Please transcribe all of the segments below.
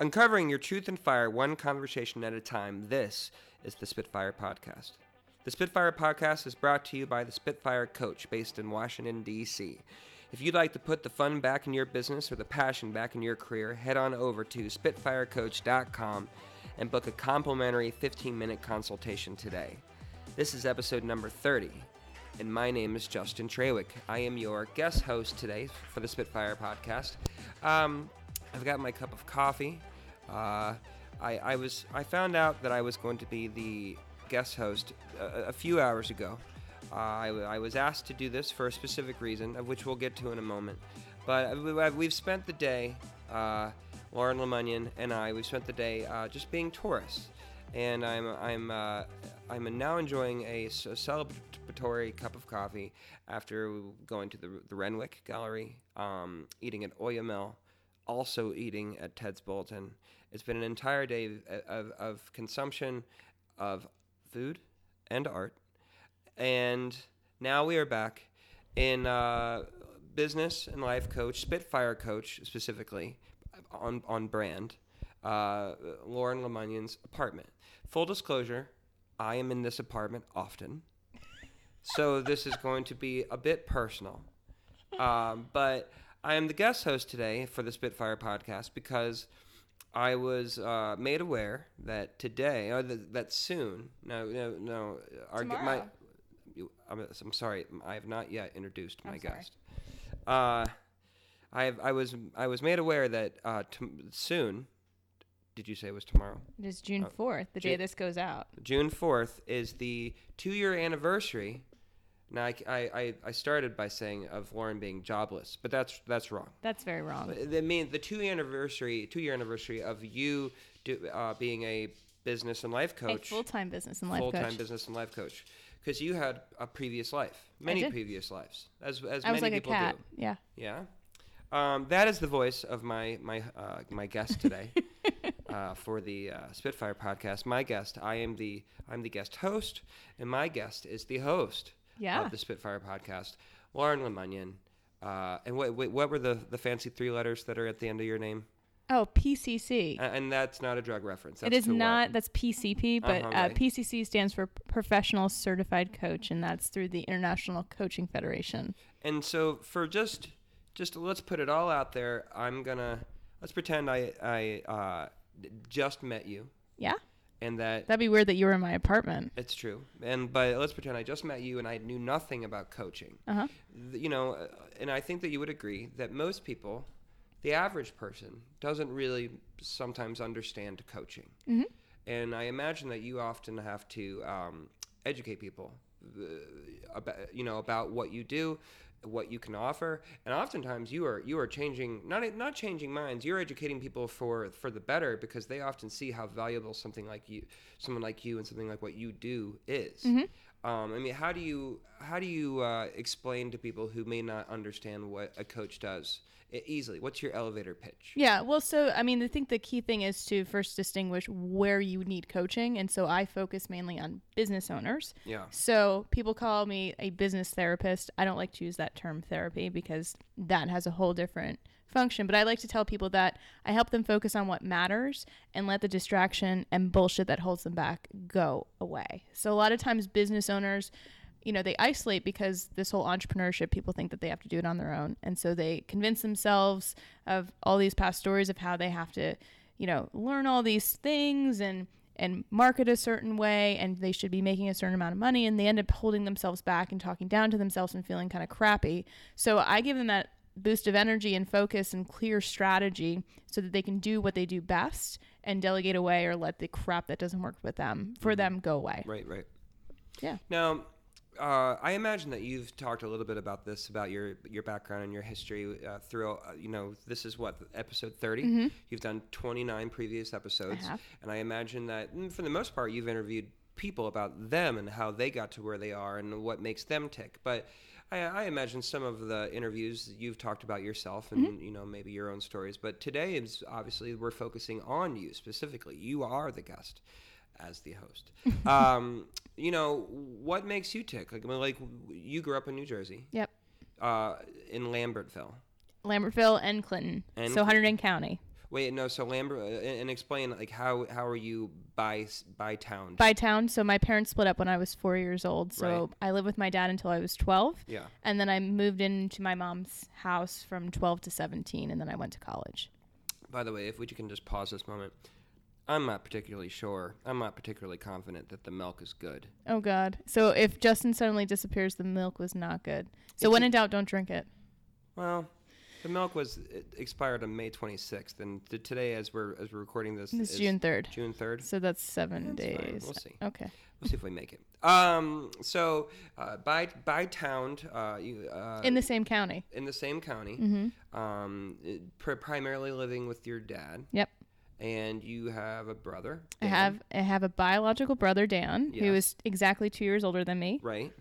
Uncovering your truth and fire one conversation at a time, this is the Spitfire Podcast. The Spitfire Podcast is brought to you by the Spitfire Coach based in Washington, D.C. If you'd like to put the fun back in your business or the passion back in your career, head on over to SpitfireCoach.com and book a complimentary 15 minute consultation today. This is episode number 30, and my name is Justin Trawick. I am your guest host today for the Spitfire Podcast. Um, I've got my cup of coffee. Uh, I, I was I found out that I was going to be the guest host a, a few hours ago. Uh, I, I was asked to do this for a specific reason, of which we'll get to in a moment. But we- we've spent the day, uh, Lauren LeMunyan and I, we've spent the day uh, just being tourists. And I'm I'm uh, I'm now enjoying a celebratory cup of coffee after going to the the Renwick Gallery, um, eating at Oyamel, also eating at Ted's Bulletin. It's been an entire day of, of, consumption of food and art. And now we are back in uh, business and life coach, Spitfire coach specifically, on, on brand, uh, Lauren LeMunyan's apartment. Full disclosure, I am in this apartment often. So this is going to be a bit personal. Um, but I am the guest host today for the Spitfire podcast because I was uh, made aware that today, or that, that soon, no, no, no, our, my, Tomorrow. I'm, I'm sorry, I have not yet introduced my guest. Uh, I have, I was I was made aware that uh, t- soon. Did you say it was tomorrow? It is June 4th, the day Oh, this goes out. June 4th is the two year anniversary. Now, I, I, I- started by saying of Lauren being jobless, but that's that's wrong. That's very wrong. I mean, the two anniversary, two year anniversary of you do, uh, being a business and life coach, full time business and life full time business and life coach, because you had a previous life, many previous lives, as as I was many like a people cat. do. Yeah. Yeah. Um, that is the voice of my my uh, my guest today uh, for the uh, Spitfire podcast. My guest, I am the I'm the guest host, and my guest is the host Yeah. of the Spitfire podcast, Lauren LeMunyan. Uh, and what, what what were the the fancy three letters that are at the end of your name? Oh, PCC. A- And that's not a drug reference. it That's is to what? not, that's PCP, but Uh-huh, uh. PCC stands for Professional Certified Coach, and that's through the International Coaching Federation. And so for just just let's put it all out there. I'm gonna let's pretend I I uh, just met you Yeah? And that That'd be weird that you were in my apartment. It's true, and but let's pretend I just met you and I knew nothing about coaching. Uh huh. Th- You know, uh, and I think that you would agree that most people, the average person, doesn't really sometimes understand coaching. hmm And I imagine that you often have to um, educate people, uh, about you know about what you do, what you can offer, and oftentimes you are you are changing not not changing minds. You're educating people for for the better because they often see how valuable something like you, someone like you, and something like what you do is. Um, I mean, how do you how do you uh, explain to people who may not understand what a coach does easily? What's your elevator pitch? Yeah, well, so I mean, I think the key thing is to first distinguish where you need coaching, and so I focus mainly on business owners. Yeah. So people call me a business therapist. I don't like to use that term therapy because that has a whole different function. But I like to tell people that I help them focus on what matters and let the distraction and bullshit that holds them back go away. So a lot of times business owners you know, they isolate because this whole entrepreneurship, people think that they have to do it on their own. And so they convince themselves of all these past stories of how they have to, you know, learn all these things and and market a certain way and they should be making a certain amount of money and they end up holding themselves back and talking down to themselves and feeling kind of crappy. So I give them that boost of energy and focus and clear strategy so that they can do what they do best and delegate away or let the crap that doesn't work with them for mm-hmm. them go away. Right, right. Yeah. Now, uh, I imagine that you've talked a little bit about this, about your your background and your history uh, through. Uh, you know, this is what episode 30 You've done twenty nine previous episodes, have. and I imagine that mm, for the most part, you've interviewed people about them and how they got to where they are and what makes them tick. But I, I imagine some of the interviews you've talked about yourself and you know maybe your own stories. But today is obviously we're focusing on you specifically. You are the guest as the host. um, you know, what makes you tick? Like, I mean, like you grew up in New Jersey, Yep. uh, in Lambertville. Lambertville and Clinton. And so Hunterdon County. Wait, no. So Lambert, uh, and explain like how how are you by by town? By town, so my parents split up when I was four years old. So Right. I lived with my dad until I was 12. yeah. And then I moved into my mom's house from 12 to 17, and then I went to college. By the way, if we can just pause this moment, I'm not particularly sure. I'm not particularly confident that the milk is good. Oh, God. So if Justin suddenly disappears, the milk was not good. So It's when in doubt, don't drink it. Well, the milk was it expired on May 26th, and t- today, as we're as we're recording this, It's is June 3rd. June 3rd. So that's seven That's fine. days. We'll see. Okay. We'll see if we make it. Um, so uh, by by town, uh, you uh, In the same county. in the same county, Mm-hmm. um, it- primarily living with your dad, Yep. And you have a brother. I have I have a biological brother, Dan, Yes. who is exactly two years older than me. right,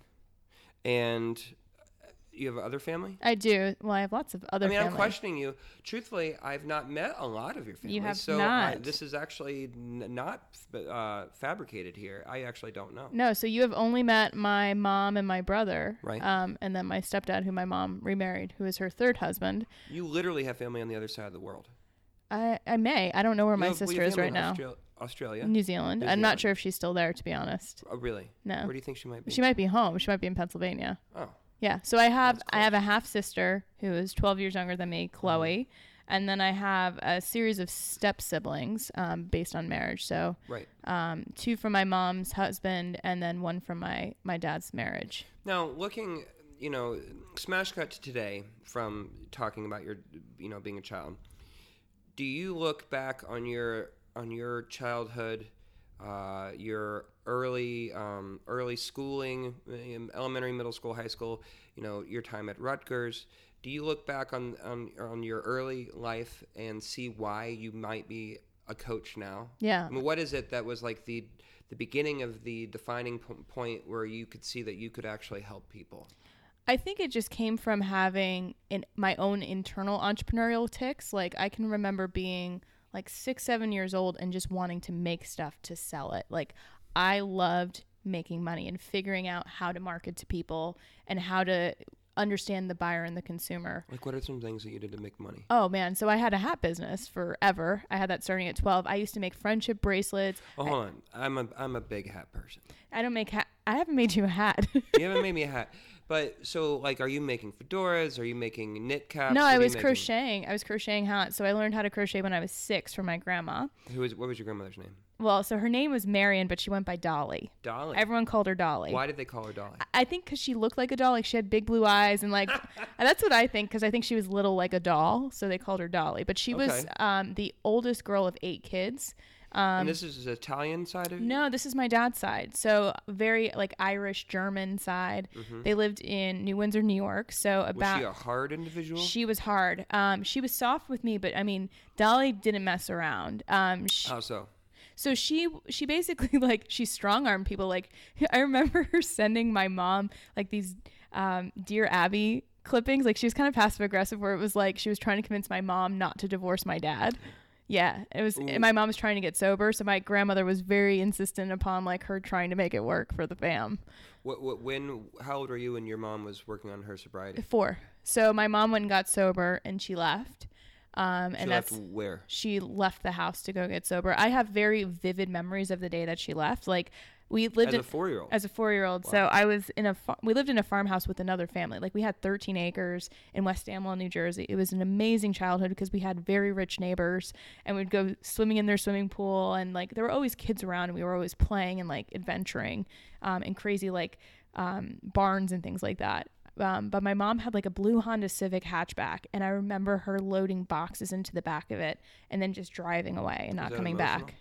and you have other family. I do. Well, I have lots of other I mean, family. I'm questioning you. Truthfully, I've not met a lot of your family. You have so I, not. this is actually n- not uh, fabricated here. I actually don't know. No, so you have only met my mom and my brother, Right. Um, and then my stepdad, who my mom remarried, who is her third husband. You literally have family on the other side of the world. I I may. I don't know where You my have- sister is right now. Austral- Australia. New Zealand. New I'm Zealand. not sure if she's still there, to be honest. Oh, really? No, Where do you think she might be? she might be home. She might be in Pennsylvania. Oh, Yeah. So I have I have a half sister who is 12 years younger than me, Chloe, Mm-hmm. and then I have a series of step siblings um, based on marriage. So right. um, two from my mom's husband, and then one from my my dad's marriage. Now, looking, you know, smash cut to today from talking about your, you know, being a child. Do you look back on your on your childhood, uh, your early um, early schooling, um, elementary, middle school, high school, you know, your time at Rutgers? Do you look back on on, on your early life and see why you might be a coach now? Yeah. I mean, what is it that was like the the beginning of the defining po- point where you could see that you could actually help people? I think it just came from having in my own internal entrepreneurial ticks. Like I can remember being like six, seven years old and just wanting to make stuff to sell it. Like I loved making money and figuring out how to market to people and how to understand the buyer and the consumer. Like, what are some things that you did to make money? Oh man, so I had a hat business forever. I had that starting at 12. I used to make friendship bracelets. Oh, hold on. I'm a I'm a big hat person. I don't make hat. I haven't made you a hat. You haven't made me a hat, but so like, are you making fedoras? Are you making knit caps? no, What I was crocheting. I was crocheting hats. So I learned how to crochet when I was six from my grandma. Who was what was your grandmother's name? Well, so her name was Marion, but she went by Dolly. Dolly. Everyone called her Dolly. Why did they call her Dolly? I think because she looked like a doll. Like she had big blue eyes and like that's what I think because I think she was little like a doll, so they called her Dolly. But she was um, the oldest girl of eight kids. Um, and this is the Italian side of no, this is my dad's side. So very like Irish German side. They lived in New Windsor, New York. So Was about she a hard individual? she was hard. Um, she was soft with me, but I mean, Dolly didn't mess around. Um, she, How so? so she she basically like she strong armed people. Like I remember her sending my mom like these um, Dear Abby clippings. Like she was kind of passive aggressive, where it was like she was trying to convince my mom not to divorce my dad. Yeah, it was. my mom was trying to get sober, so my grandmother was very insistent upon like her trying to make it work for the fam. What, what when? How old were you when your mom was working on her sobriety? Four. So my mom went and got sober, and she left. Um, She and left that's where? she left the house to go get sober. I have very vivid memories of the day that she left. Like we lived As in, a four-year-old. as a four year old. So I was in a fa- we lived in a farmhouse with another family. Like we had 13 acres in West Amwell, New Jersey. It was an amazing childhood because we had very rich neighbors and we'd go swimming in their swimming pool and like there were always kids around and we were always playing and like adventuring um, in crazy like um, barns and things like that. Um, but my mom had like a blue Honda Civic hatchback, and I remember her loading boxes into the back of it and then just driving away and not coming emotional? back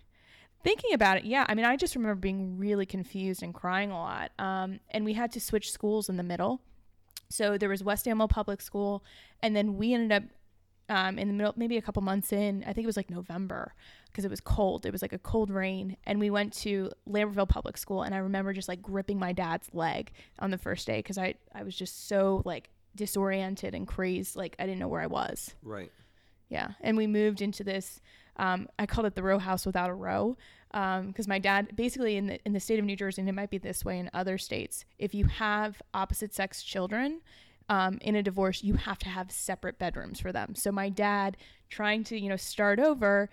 thinking about it, yeah, I mean, I just remember being really confused and crying a lot. Um, and we had to switch schools in the middle. So there was West Amwell Public School, and then we ended up um, in the middle, maybe a couple months in. I think it was like November because it was cold. It was like a cold rain, and we went to Lambertville Public School. And I remember just like gripping my dad's leg on the first day because I I was just so like disoriented and crazed, like I didn't know where I was. right. Yeah, and we moved into this. Um, I called it the row house without a row, because my dad basically in the in the state of New Jersey, and it might be this way in other states. If you have opposite sex children, um, in a divorce, you have to have separate bedrooms for them. So my dad, trying to you know start over,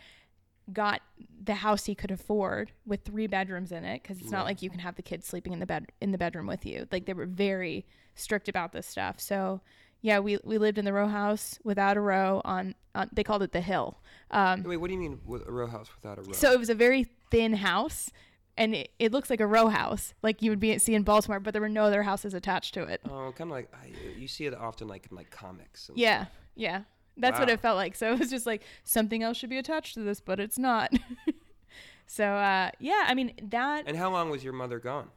got the house he could afford with three bedrooms in it because it's not like you can have the kids sleeping in the bed in the bedroom with you. Like they were very strict about this stuff. So yeah, we we lived in the row house without a row on, on they called it the hill. Um, Wait, what do you mean with a row house without a row? so it was a very thin house, and it, it looks like a row house, like you would be see in Baltimore, but there were no other houses attached to it. oh, kind of like I, you see it often like in like comics. Yeah, yeah, that's what it felt like. So it was just like something else should be attached to this, but it's not. so uh, yeah, I mean that. And how long was your mother gone?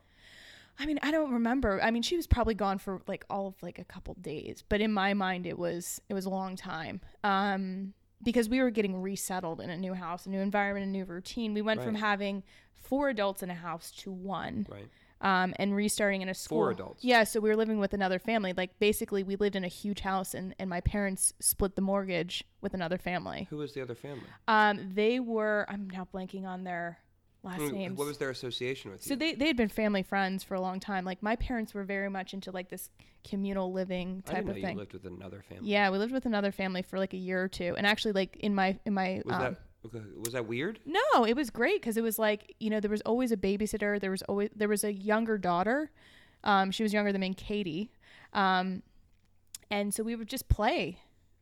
I mean, I don't remember. I mean, she was probably gone for like all of like a couple days, but in my mind, it was it was a long time. Um, because we were getting resettled in a new house, a new environment, a new routine. We went from having four adults in a house to one. Right. um, and restarting in a school. Four adults. Yeah, so we were living with another family. Like basically, we lived in a huge house, and, and my parents split the mortgage with another family. Who was the other family? Um, they were I'm now blanking on their last names. What was their association with so you? they they had been family friends for a long time. Like my parents were very much into like this communal living I type didn't know of you thing. lived with another family. Yeah, we lived with another family for like a year or two, and actually, like in my in my Was um, that was that weird? no, it was great because it was like you know there was always a babysitter. There was always there was a younger daughter. Um, she was younger than me, Katie, um, and so we would just play.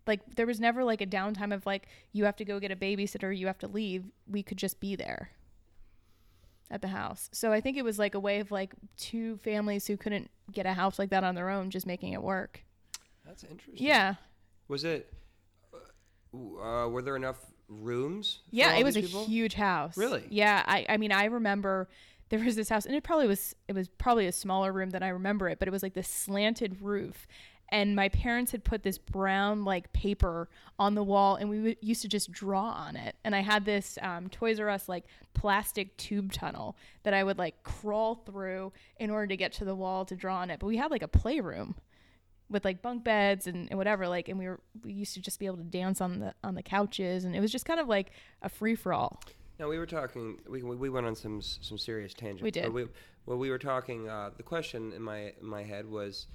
Like there was never like a downtime of like you have to go get a babysitter, you have to leave. We could just be there at the house. So I think it was like a way of like two families who couldn't get a house like that on their own, just making it work. That's interesting. Yeah, Was it? Uh, were there enough rooms? Yeah, it was a people? huge house. Really? Yeah, I I mean I remember there was this house and it probably was it was probably a smaller room than I remember it, but it was like this slanted roof. And my parents had put this brown like paper on the wall, and we w- used to just draw on it. And I had this um, Toys R Us like plastic tube tunnel that I would like crawl through in order to get to the wall to draw on it. But we had like a playroom with like bunk beds and, and whatever like and we were we used to just be able to dance on the on the couches and it was just kind of like a free for all No, we were talking. We, we we went on some some serious tangents. We did. But we, well, we were talking. Uh, the question in my in my head was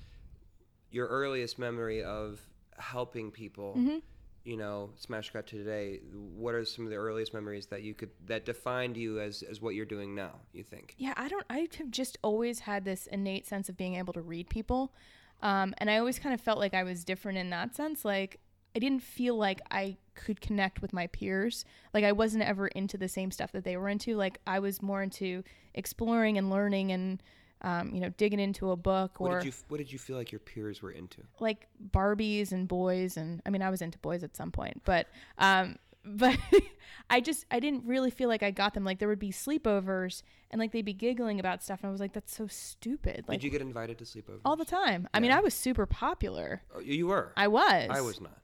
your earliest memory of helping people. Mm-hmm. You know, smash cut to today. What are some of the earliest memories that you could that defined you as as what you're doing now? You think? yeah i don't i have just always had this innate sense of being able to read people um, and i always kind of felt like i was different in that sense like i didn't feel like i could connect with my peers like i wasn't ever into the same stuff that they were into like i was more into exploring and learning and um, you know digging into a book What or did you What did you feel like your peers were into? like Barbies and boys and I mean I was into boys at some point, but um but I just I didn't really feel like I got them. Like there would be sleepovers and like they'd be giggling about stuff and I was like, That's so stupid. Like did you get invited to sleepovers? all the time. I mean I was super popular. Oh, you were. I was. I was not.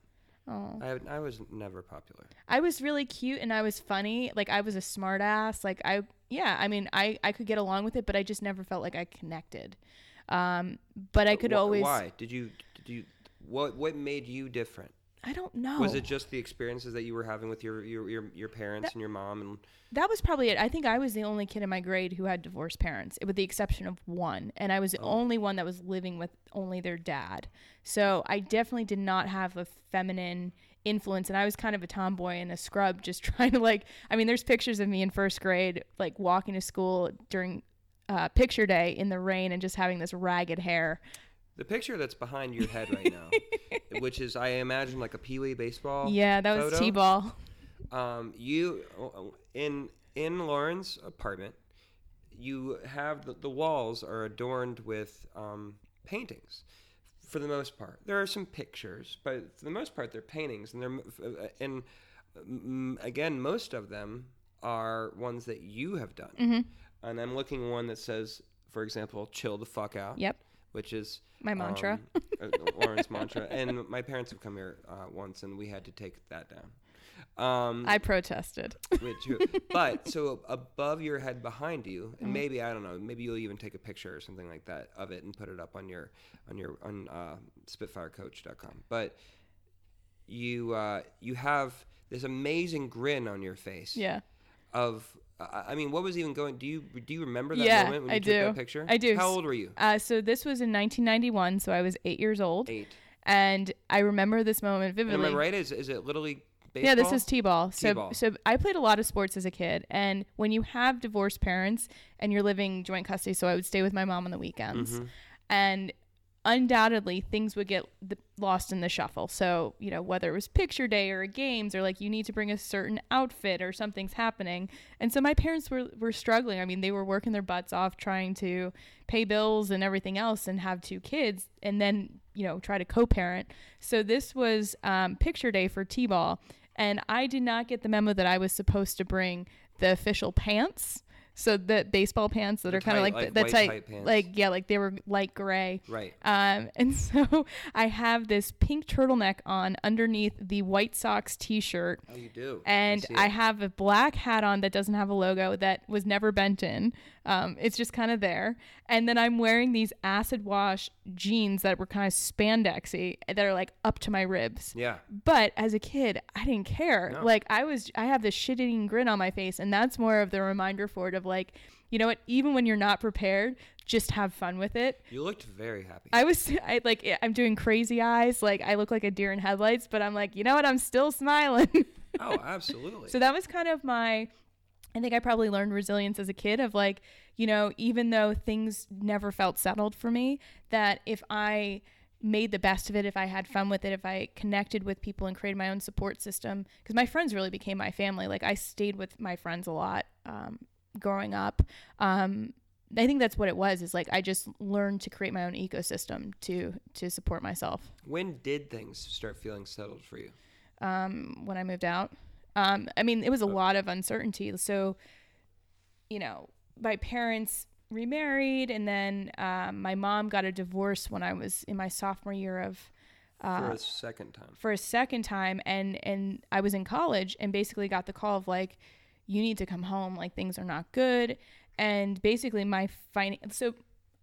Oh. I, I was never popular. I was really cute and I was funny. Like I was a smart ass. Like I yeah, I mean I I could get along with it, but I just never felt like I connected. Um but I could Wh- always Why did you? Did you? What What made you different? I don't know. Was it just the experiences that you were having with your your your, your parents and your mom and That was probably it. I think I was the only kid in my grade who had divorced parents, with the exception of one. And I was the only one that was living with only their dad. So I definitely did not have a feminine influence. And I was kind of a tomboy and a scrub, just trying to, like, I mean, there's pictures of me in first grade, like, walking to school during uh, picture day in the rain and just having this ragged hair. The picture that's behind your head right now, which is I imagine like a Pee Wee baseball. Yeah, that was photo. T ball. Um, you in in Lauren's apartment, you have the, the walls are adorned with um, paintings. For the most part, there are some pictures, but for the most part, they're paintings, and they're uh, and mm, again, most of them are ones that you have done. Mm-hmm. And I'm looking one that says, for example, "Chill the fuck out." Yep. Which is My mantra. um, uh, Lauren's mantra. And my parents have come here uh, once, and we had to take that down. Um, I protested. which, but so above your head, behind you, Mm-hmm. and maybe I don't know, maybe you'll even take a picture or something like that of it and put it up on your on your on uh, SpitfireCoach.com. But you uh, you have this amazing grin on your face. yeah. Of? I mean, what was even going? Do you do you remember that Yeah, moment when you I took do. that picture? I do. How old were you? Uh, so this was in 1991, so I was eight years old, Eight. and I remember this moment And vividly. am I right? Is is it Little League baseball? Yeah, this is t-ball. So, T-ball. so I played a lot of sports as a kid, and when you have divorced parents and you're living joint custody, so I would stay with my mom on the weekends, Mhm. and undoubtedly things would get th- lost in the shuffle. So you know whether it was picture day or games or like you need to bring a certain outfit or something's happening, and so my parents were were struggling. I mean, they were working their butts off trying to pay bills and everything else, and have two kids, and then you know try to co-parent. So this was um, picture day for t-ball and I did not get the memo that I was supposed to bring the official pants. So the baseball pants that The are kind of like, like the, the tight, tight pants. like yeah, like they were light gray. Right. Um, and so I have this pink turtleneck on underneath the White Sox T-shirt, Oh, you do. and see I, have a black hat on that doesn't have a logo that was never bent in. Um, it's just kind of there. And then I'm wearing these acid wash jeans that were kind of spandexy that are like up to my ribs. Yeah. But as a kid, I didn't care. No. Like I was, I have this shit-eating grin on my face, and that's more of the reminder for it of like, you know what? Even when you're not prepared, just have fun with it. You looked very happy. I was, I like, I'm doing crazy eyes, like I look like a deer in headlights, but I'm like, you know what? I'm still smiling. oh, absolutely. so that was kind of my. I think I probably learned resilience as a kid of like, you know, even though things never felt settled for me, that if I made the best of it, if I had fun with it, if I connected with people and created my own support system, because my friends really became my family. Like I stayed with my friends a lot um, growing up. Um, I think that's what it was. Is like I just learned to create my own ecosystem to to support myself. when did things start feeling settled for you? um, when I moved out. Um, I mean, it was a lot of uncertainty. So, you know, my parents remarried, and then um, my mom got a divorce when I was in my sophomore year of For uh, a second time. for a second time, and and I was in college, and basically got the call of like, you need to come home. Like things are not good, and basically my fin. So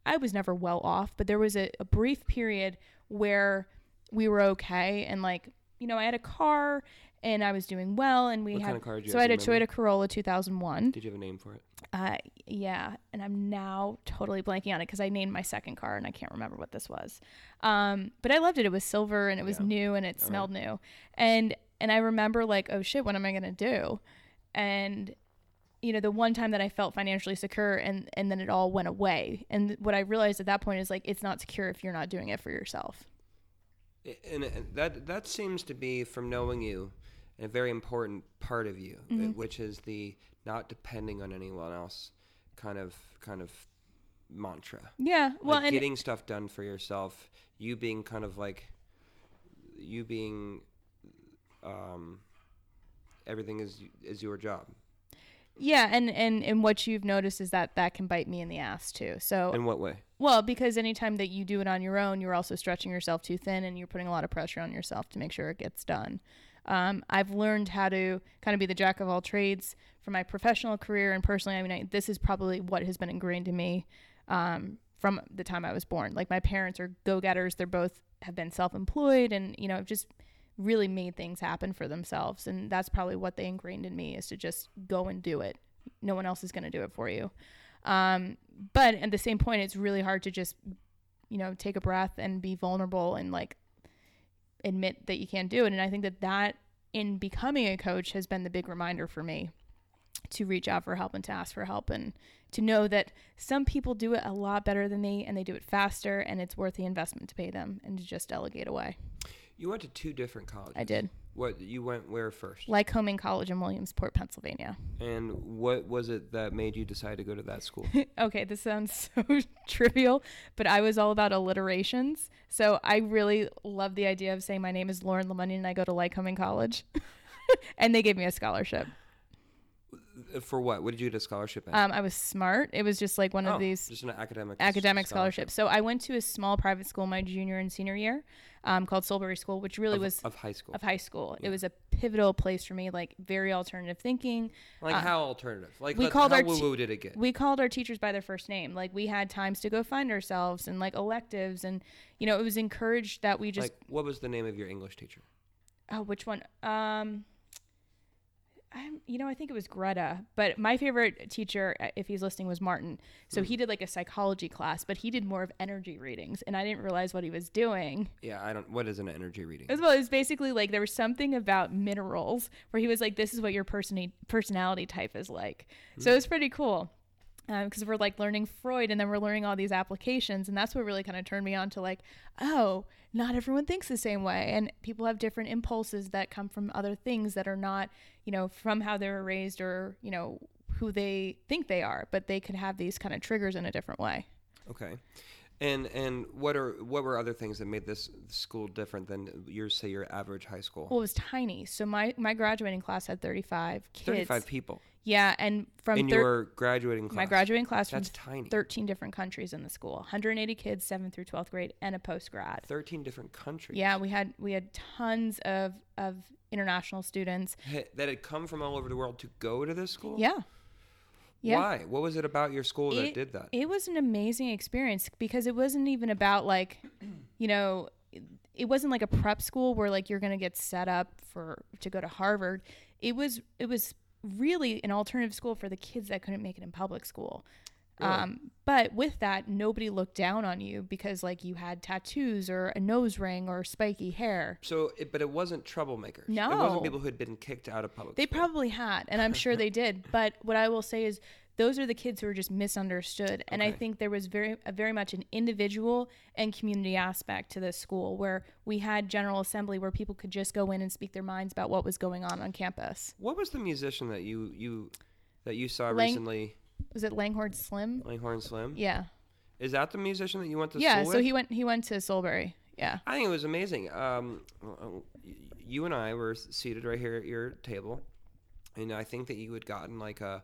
I was never well off, but there was a, a brief period where we were okay, and like you know, I had a car and I was doing well, and we What had. kind of car did you so I had a remember? Toyota Corolla 2001. Did you have a name for it? Uh, yeah, and I'm now totally blanking on it because I named my second car and I can't remember what this was. Um, but I loved it. It was silver and it was Yeah. new and it All smelled new. And and I remember like, oh shit, what am I gonna do? And you know, the one time that I felt financially secure and and then it all went away. And what I realized at that point is like, it's not secure if you're not doing it for yourself. And and that that seems to be from knowing you a very important part of you, Mhm. which is the not depending on anyone else kind of kind of mantra. Yeah. Well, like getting stuff done for yourself, you being kind of like you being um everything is is your job. yeah, and and and what you've noticed is that that can bite me in the ass too. So In what way? Well, because anytime that you do it on your own, you're also stretching yourself too thin and you're putting a lot of pressure on yourself to make sure it gets done. Um, I've learned how to kind of be the jack of all trades for my professional career and personally. I mean, I, this is probably what has been ingrained in me um, from the time I was born. Like my parents are go getters. They're both have been self employed and, you know, just really made things happen for themselves. And that's probably what they ingrained in me is to just go and do it. No one else is going to do it for you. Um, but at the same point, it's really hard to just, you know, take a breath and be vulnerable and like admit that you can't do it. And I think that that in becoming a coach has been the big reminder for me to reach out for help and to ask for help and to know that some people do it a lot better than me and they do it faster and it's worth the investment to pay them and to just delegate away. You went to two different colleges. I did. What you went where first? Lycoming College in Williamsport, Pennsylvania. And what was it that made you decide to go to that school? okay, this sounds so trivial, but I was all about alliterations. So I really love the idea of saying my name is Lauren LeMunyan and I go to Lycoming College. and they gave me a scholarship. For what? What did you get a scholarship in? Um, I was smart. It was just like one Oh, of these just an academic academic scholarships. So I went to a small private school my junior and senior year um, called Solebury School, which really of, was of high school. of high school. Yeah. It was a pivotal place for me, like very alternative thinking. like uh, how alternative? Like we let- called our woo did it get? we called our teachers by their first name. Like we had times to go find ourselves and like electives and you know, it was encouraged that we just like what was the name of your English teacher? oh, which one? Um I'm you know, I think it was Greta, but my favorite teacher, uh, if he's listening, was Martin. So he mm. did like a psychology class, but he did more of energy readings, and I didn't realize what he was doing. Yeah, I don't. What is an energy reading? As well, it was basically like there was something about minerals where he was like, "This is what your person personality type is like." So hmm. it was pretty cool um, because we're like learning Freud and then we're learning all these applications, and that's what really kind of turned me on to like, oh, not everyone thinks the same way, and people have different impulses that come from other things that are not, you know, from how they were raised or you know who they think they are, but they could have these kind of triggers in a different way. Okay. And and what are what were other things that made this school different than your say your average high school? Well, it was tiny. So my my graduating class had 35 kids. Thirty-five people Yeah, and from in thir- your graduating class. my graduating class from That's tiny. 13 different countries in the school 180 kids 7th through 12th grade and a post grad Thirteen different countries. yeah we had we had tons of of international students Ha- that had come from all over the world to go to this school. yeah yeah Why? What was it about your school that did that? it was an amazing experience because it wasn't even about like you know it wasn't like a prep school where like you're going to get set up for to go to harvard it was it was really an alternative school for the kids that couldn't make it in public school um, but with that nobody looked down on you because like you had tattoos or a nose ring or spiky hair so, it, but it wasn't troublemakers. No, it No. wasn't people who had been kicked out of public. They school. probably had, and I'm sure they did. But what I will say is, those are the kids who are just misunderstood, and I think there was very, a very much an individual and community aspect to this school, where we had general assembly where people could just go in and speak their minds about what was going on on campus. What was the musician that you you that you saw Lang- recently? Was it Langhorne Slim? Langhorne Slim. Yeah, Is that the musician that you went to yeah. school So with? he went, he went to Solebury. Yeah, I think it was amazing. Um, you and I were seated right here at your table, and I think that you had gotten like a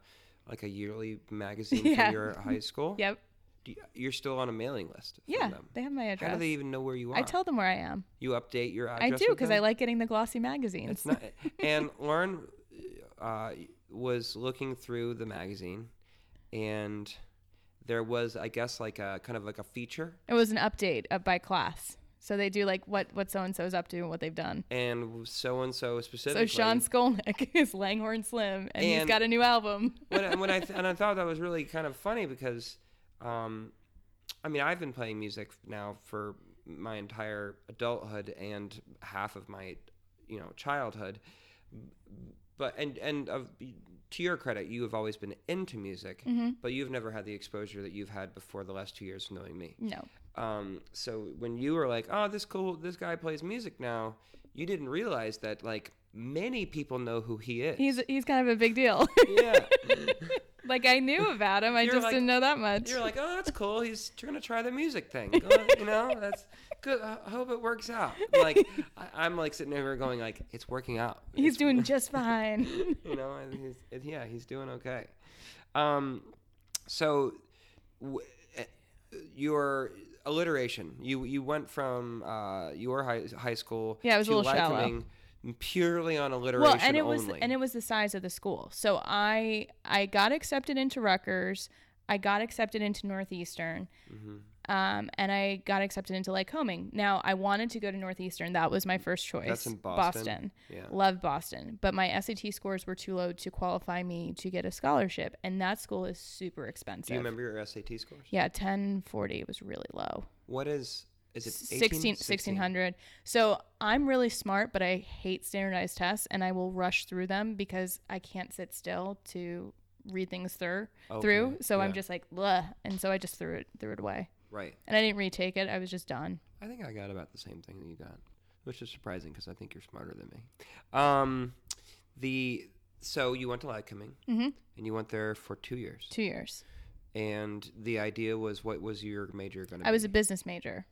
like a yearly magazine Yeah. from your high school. yep, Do you, you're still on a mailing list. yeah. them. They have my address. How do they even know where you are? I tell them where I am. you update your address. I do because I like getting the glossy magazines. It's not. And Lauren uh, was looking through the magazine, and there was, I guess, like a kind of like a feature, it was an update of by class. So they do like what what so and so's up to and what they've done. and so and so specifically. So. Sean Scolnick is Langhorne Slim, and, he's got a new album. when, I- when I th- and I thought that was really kind of funny because, um, I mean, I've been playing music now for my entire adulthood and half of my, you know, childhood. But and and of, to your credit, you have always been into music, Mm-hmm. but you've never had the exposure that you've had before the last two years of knowing me. No, Um, so when you were like, "Oh, this cool, this guy plays music now," you didn't realize that like many people know who he is. he's he's kind of a big deal. yeah. like I knew about him, I You're just like- didn't know that much. You're like, oh, that's cool. He's gonna try the music thing. You know, that's good. I hope it works out. Like, I, I'm like sitting there going, like, it's working out. he's It's- doing just fine. you know, and he's, yeah, he's doing okay. Um, so, w- eh, your alliteration. You you went from uh, your high high school. Yeah, it was a to little shallow. Purely on alliteration well, and it was and it was the size of the school. So I I got accepted into Rutgers. I got accepted into Northeastern. Mhm. Um, and I got accepted into Lycoming. Now I wanted to go to Northeastern. That was my first choice. That's in Boston. Boston. Yeah. Love Boston, but my SAT scores were too low to qualify me to get a scholarship, and that school is super expensive. Do you remember your SAT scores? Yeah, 1040 was really low. What is is it 16 1600. So I'm really smart, but I hate standardized tests and I will rush through them because I can't sit still to read things through through. Okay, So I'm just like, Bleh, and so I just threw it threw it away. Right. And I didn't retake it. I was just done. I think I got about the same thing that you got, which is surprising because I think you're smarter than me. Um, the so you went to Lycoming Mhm. and you went there for two years, 2 years. and the idea was what was your major going to be? I was a business major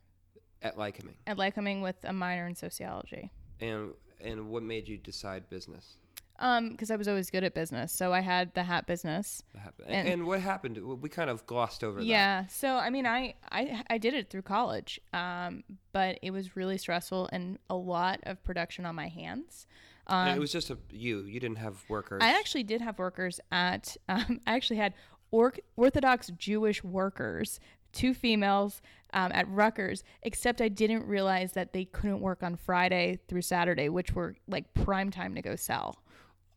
at Lycoming, at Lycoming with a minor in sociology. and and what made you decide business? Um, because I was always good at business. So I had the hat business. And- And, and what happened? We kind of glossed over that. Yeah. So I mean, I, I I did it through college, um, but it was really stressful and a lot of production on my hands. And Um, it was just a you. You didn't have workers. I actually did have workers at. Um, I actually had or- Orthodox Jewish workers, two females um, at Rutgers. Except I didn't realize that they couldn't work on Friday through Saturday, which were like prime time to go sell.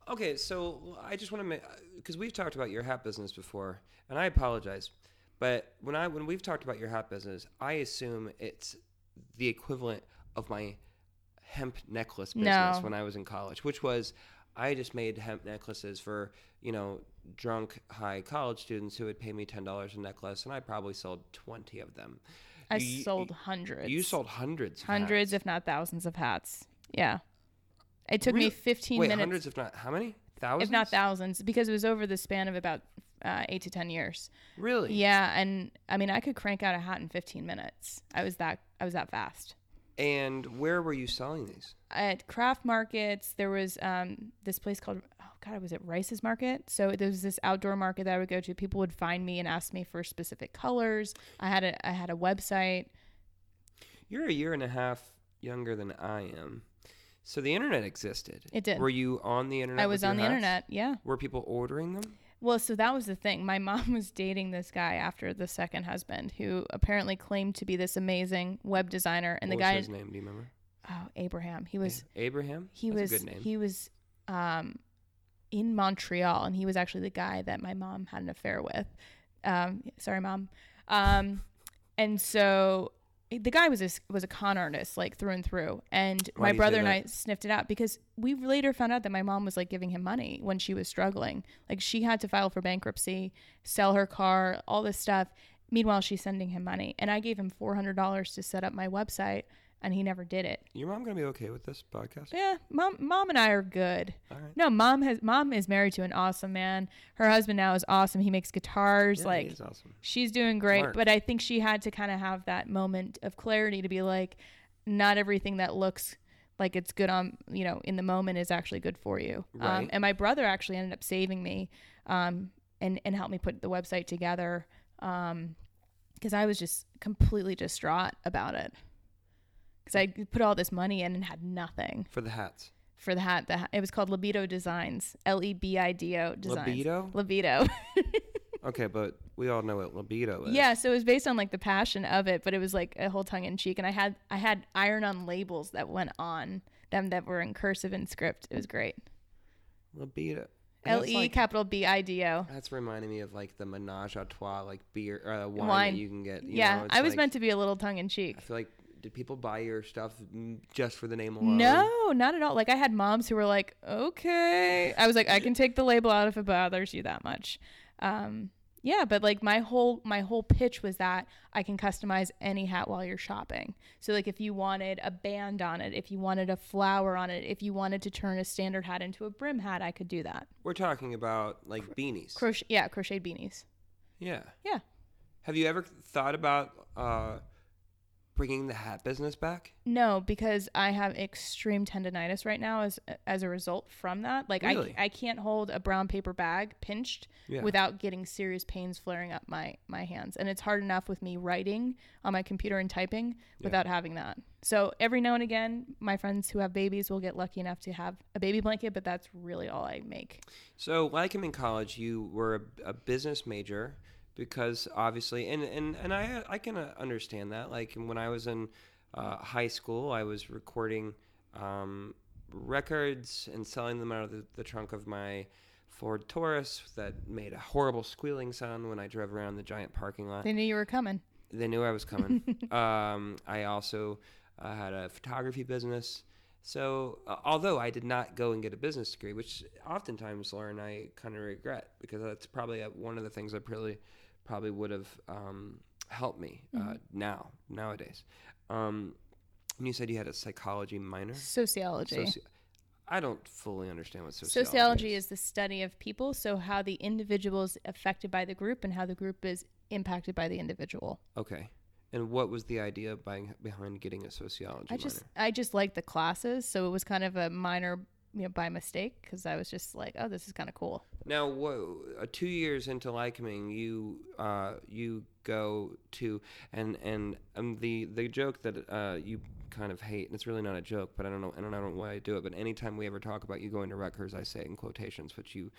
Okay, so I just want to make because uh, we've talked about your hat business before, and I apologize, but when I when we've talked about your hat business, I assume it's the equivalent of my hemp necklace business No. when I was in college, which was I just made hemp necklaces for you know drunk high college students who would pay me ten dollars a necklace, and I probably sold twenty of them. I You- sold hundreds. You sold hundreds, hundreds, if not thousands, of hats. Yeah. It took me Really? 15 Wait, minutes, hundreds, if not how many? Thousands, if not thousands, because it was over the span of about uh, eight to 10 years. Really? Yeah, and I mean, I could crank out a hat in 15 minutes. I was that I was that fast. And where were you selling these? At craft markets, there was um, this place called oh god, was it Rice's Market? So there was this outdoor market that I would go to. People would find me and ask me for specific colors. I had a I had a website. You're a year and a half younger than I am. So the internet existed. It did. Were you on the internet? I was on the hats? internet. Yeah. Were people ordering them? Well, so that was the thing. My mom was dating this guy after the second husband, who apparently claimed to be this amazing web designer. And what the was guy, his name? Do you remember? oh, Abraham, he was Abraham. he That's was a good name. he was um, in Montreal, and he was actually the guy that my mom had an affair with. Um, sorry, mom. Um, and so the guy was a, was a con artist, like through and through. And Why my do you say brother and? I sniffed it out because we later found out that my mom was like giving him money when she was struggling. Like she had to file for bankruptcy, sell her car, all this stuff. Meanwhile, she's sending him money, and I gave him four hundred dollars to set up my website, and he never did it. Your mom gonna be okay with this podcast? Yeah, mom, mom and I are good. Right. No, mom has mom is married to an awesome man. Her husband now is awesome. He makes guitars. Yeah, like he's awesome. she's doing great. Mark. But I think she had to kind of have that moment of clarity to be like, not everything that looks like it's good on you know in the moment is actually good for you. Um, Right. and my brother actually ended up saving me, um, and and helped me put the website together. Um, because I was just completely distraught about it. Because I put all this money in and had nothing For the hats. for the hat. The it was called Libido Designs. L e b i d o designs. Libido? Libido. Okay, but we all know what libido is. yeah, so it was based on like the passion of it, but it was like a whole tongue in cheek. And I had I had iron on labels that went on them that were in cursive and script. It was great. Libido. L E like- capital B i d o. That's reminding me of like the menage a trois, like beer, uh, wine, Wine. that you can get. you Yeah, know, I was like- meant to be a little tongue in cheek. I feel like did people buy your stuff just for the name alone? No, not at all. Like I had moms who were like, "Okay." I was like, "I can take the label out if it bothers you that much." Um, yeah, but like my whole my whole pitch was that I can customize any hat while you're shopping. So like if you wanted a band on it, if you wanted a flower on it, if you wanted to turn a standard hat into a brim hat, I could do that. We're talking about like beanies. Crochet, yeah, crocheted beanies. yeah. Yeah. Have you ever thought about uh, bringing the hat business back? No, because I have extreme tendonitis right now as as a result from that. Like Really? I I can't hold a brown paper bag pinched Yeah. without getting serious pains flaring up my my hands. And it's hard enough with me writing on my computer and typing without having that. So every now and again, my friends who have babies will get lucky enough to have a baby blanket, but that's really all I make. So, like him in college, you were a, a business major because obviously, and and and I I can uh, understand that. Like when I was in uh, high school, I was recording um, records and selling them out of the, the trunk of my Ford Taurus that made a horrible squealing sound when I drove around the giant parking lot. They knew you were coming. They knew I was coming. um, I also uh, had a photography business. So, uh, although I did not go and get a business degree, which oftentimes, Lauren, I kind of regret because that's probably uh one of the things that really probably would have um, helped me uh, now, nowadays. Um, and you said you had a psychology minor? Sociology. Soci- I don't fully understand what sociology, is. Sociology is the study of people, so how the individual is affected by the group and how the group is impacted by the individual. Okay. And what was the idea by, behind getting a sociology I minor? just I just liked the classes, so it was kind of a minor, you know, by mistake because I was just like, oh, this is kind of cool. Now, whoa, uh, two years into Lycoming, you uh, you go to and and um, the the joke that uh, you kind of hate, and it's really not a joke, but I don't know, I don't know why I do it. But anytime we ever talk about you going to Rutgers, I say it in quotations, which you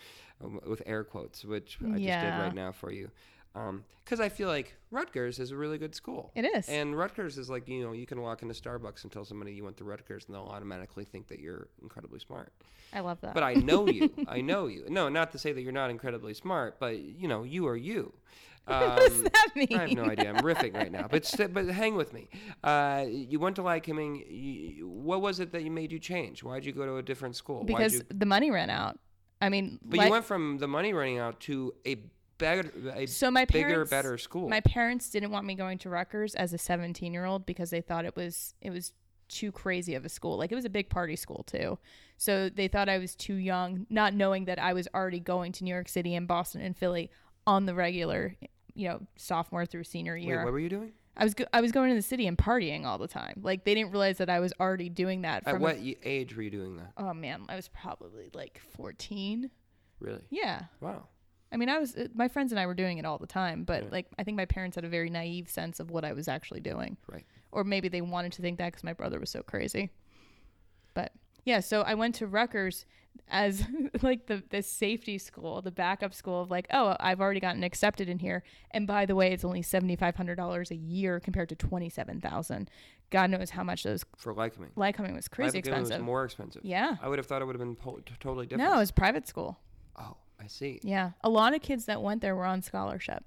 um, with air quotes, which I just did right now for you. Because I feel like Rutgers is a really good school. It is. And Rutgers is like, you know, you can walk into Starbucks and tell somebody you went to Rutgers and they'll automatically think that you're incredibly smart. I love that. But I know you. I know you. No, not to say that you're not incredibly smart, but, you know, you are you. what does Um, that mean? I have no idea. I'm riffing right now, but st- but hang with me. Uh, you went to Lycoming. You, what was it that you made you change? Why'd you go to a different school? Because you, the money ran out. I mean, but like- you went from the money running out to a better, a so my bigger, parents, better school. My parents didn't want me going to Rutgers as a 17 year old because they thought it was it was too crazy of a school. Like it was a big party school too. So they thought I was too young, not knowing that I was already going to New York City and Boston and Philly on the regular, you know, sophomore through senior Wait, year. what were you doing? I was go- I was going to the city and partying all the time. Like they didn't realize that I was already doing that. At From a- what y- age were you doing that? oh man, I was probably like 14. Really? Yeah. Wow. I mean, I was uh, my friends and I were doing it all the time, but Yeah. like I think my parents had a very naive sense of what I was actually doing. Right. Or maybe they wanted to think that because my brother was so crazy. But yeah, so I went to Rutgers as like the the safety school, the backup school of like, oh, I've already gotten accepted in here, and by the way, it's only seventy five hundred dollars a year compared to twenty seven thousand. God knows how much those For Lycoming. Lycoming was crazy Lycoming expensive. was more expensive. yeah. I would have thought it would have been po- totally different. No, it was private school. Oh, I see. Yeah, a lot of kids that went there were on scholarship.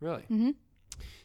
Really? hmm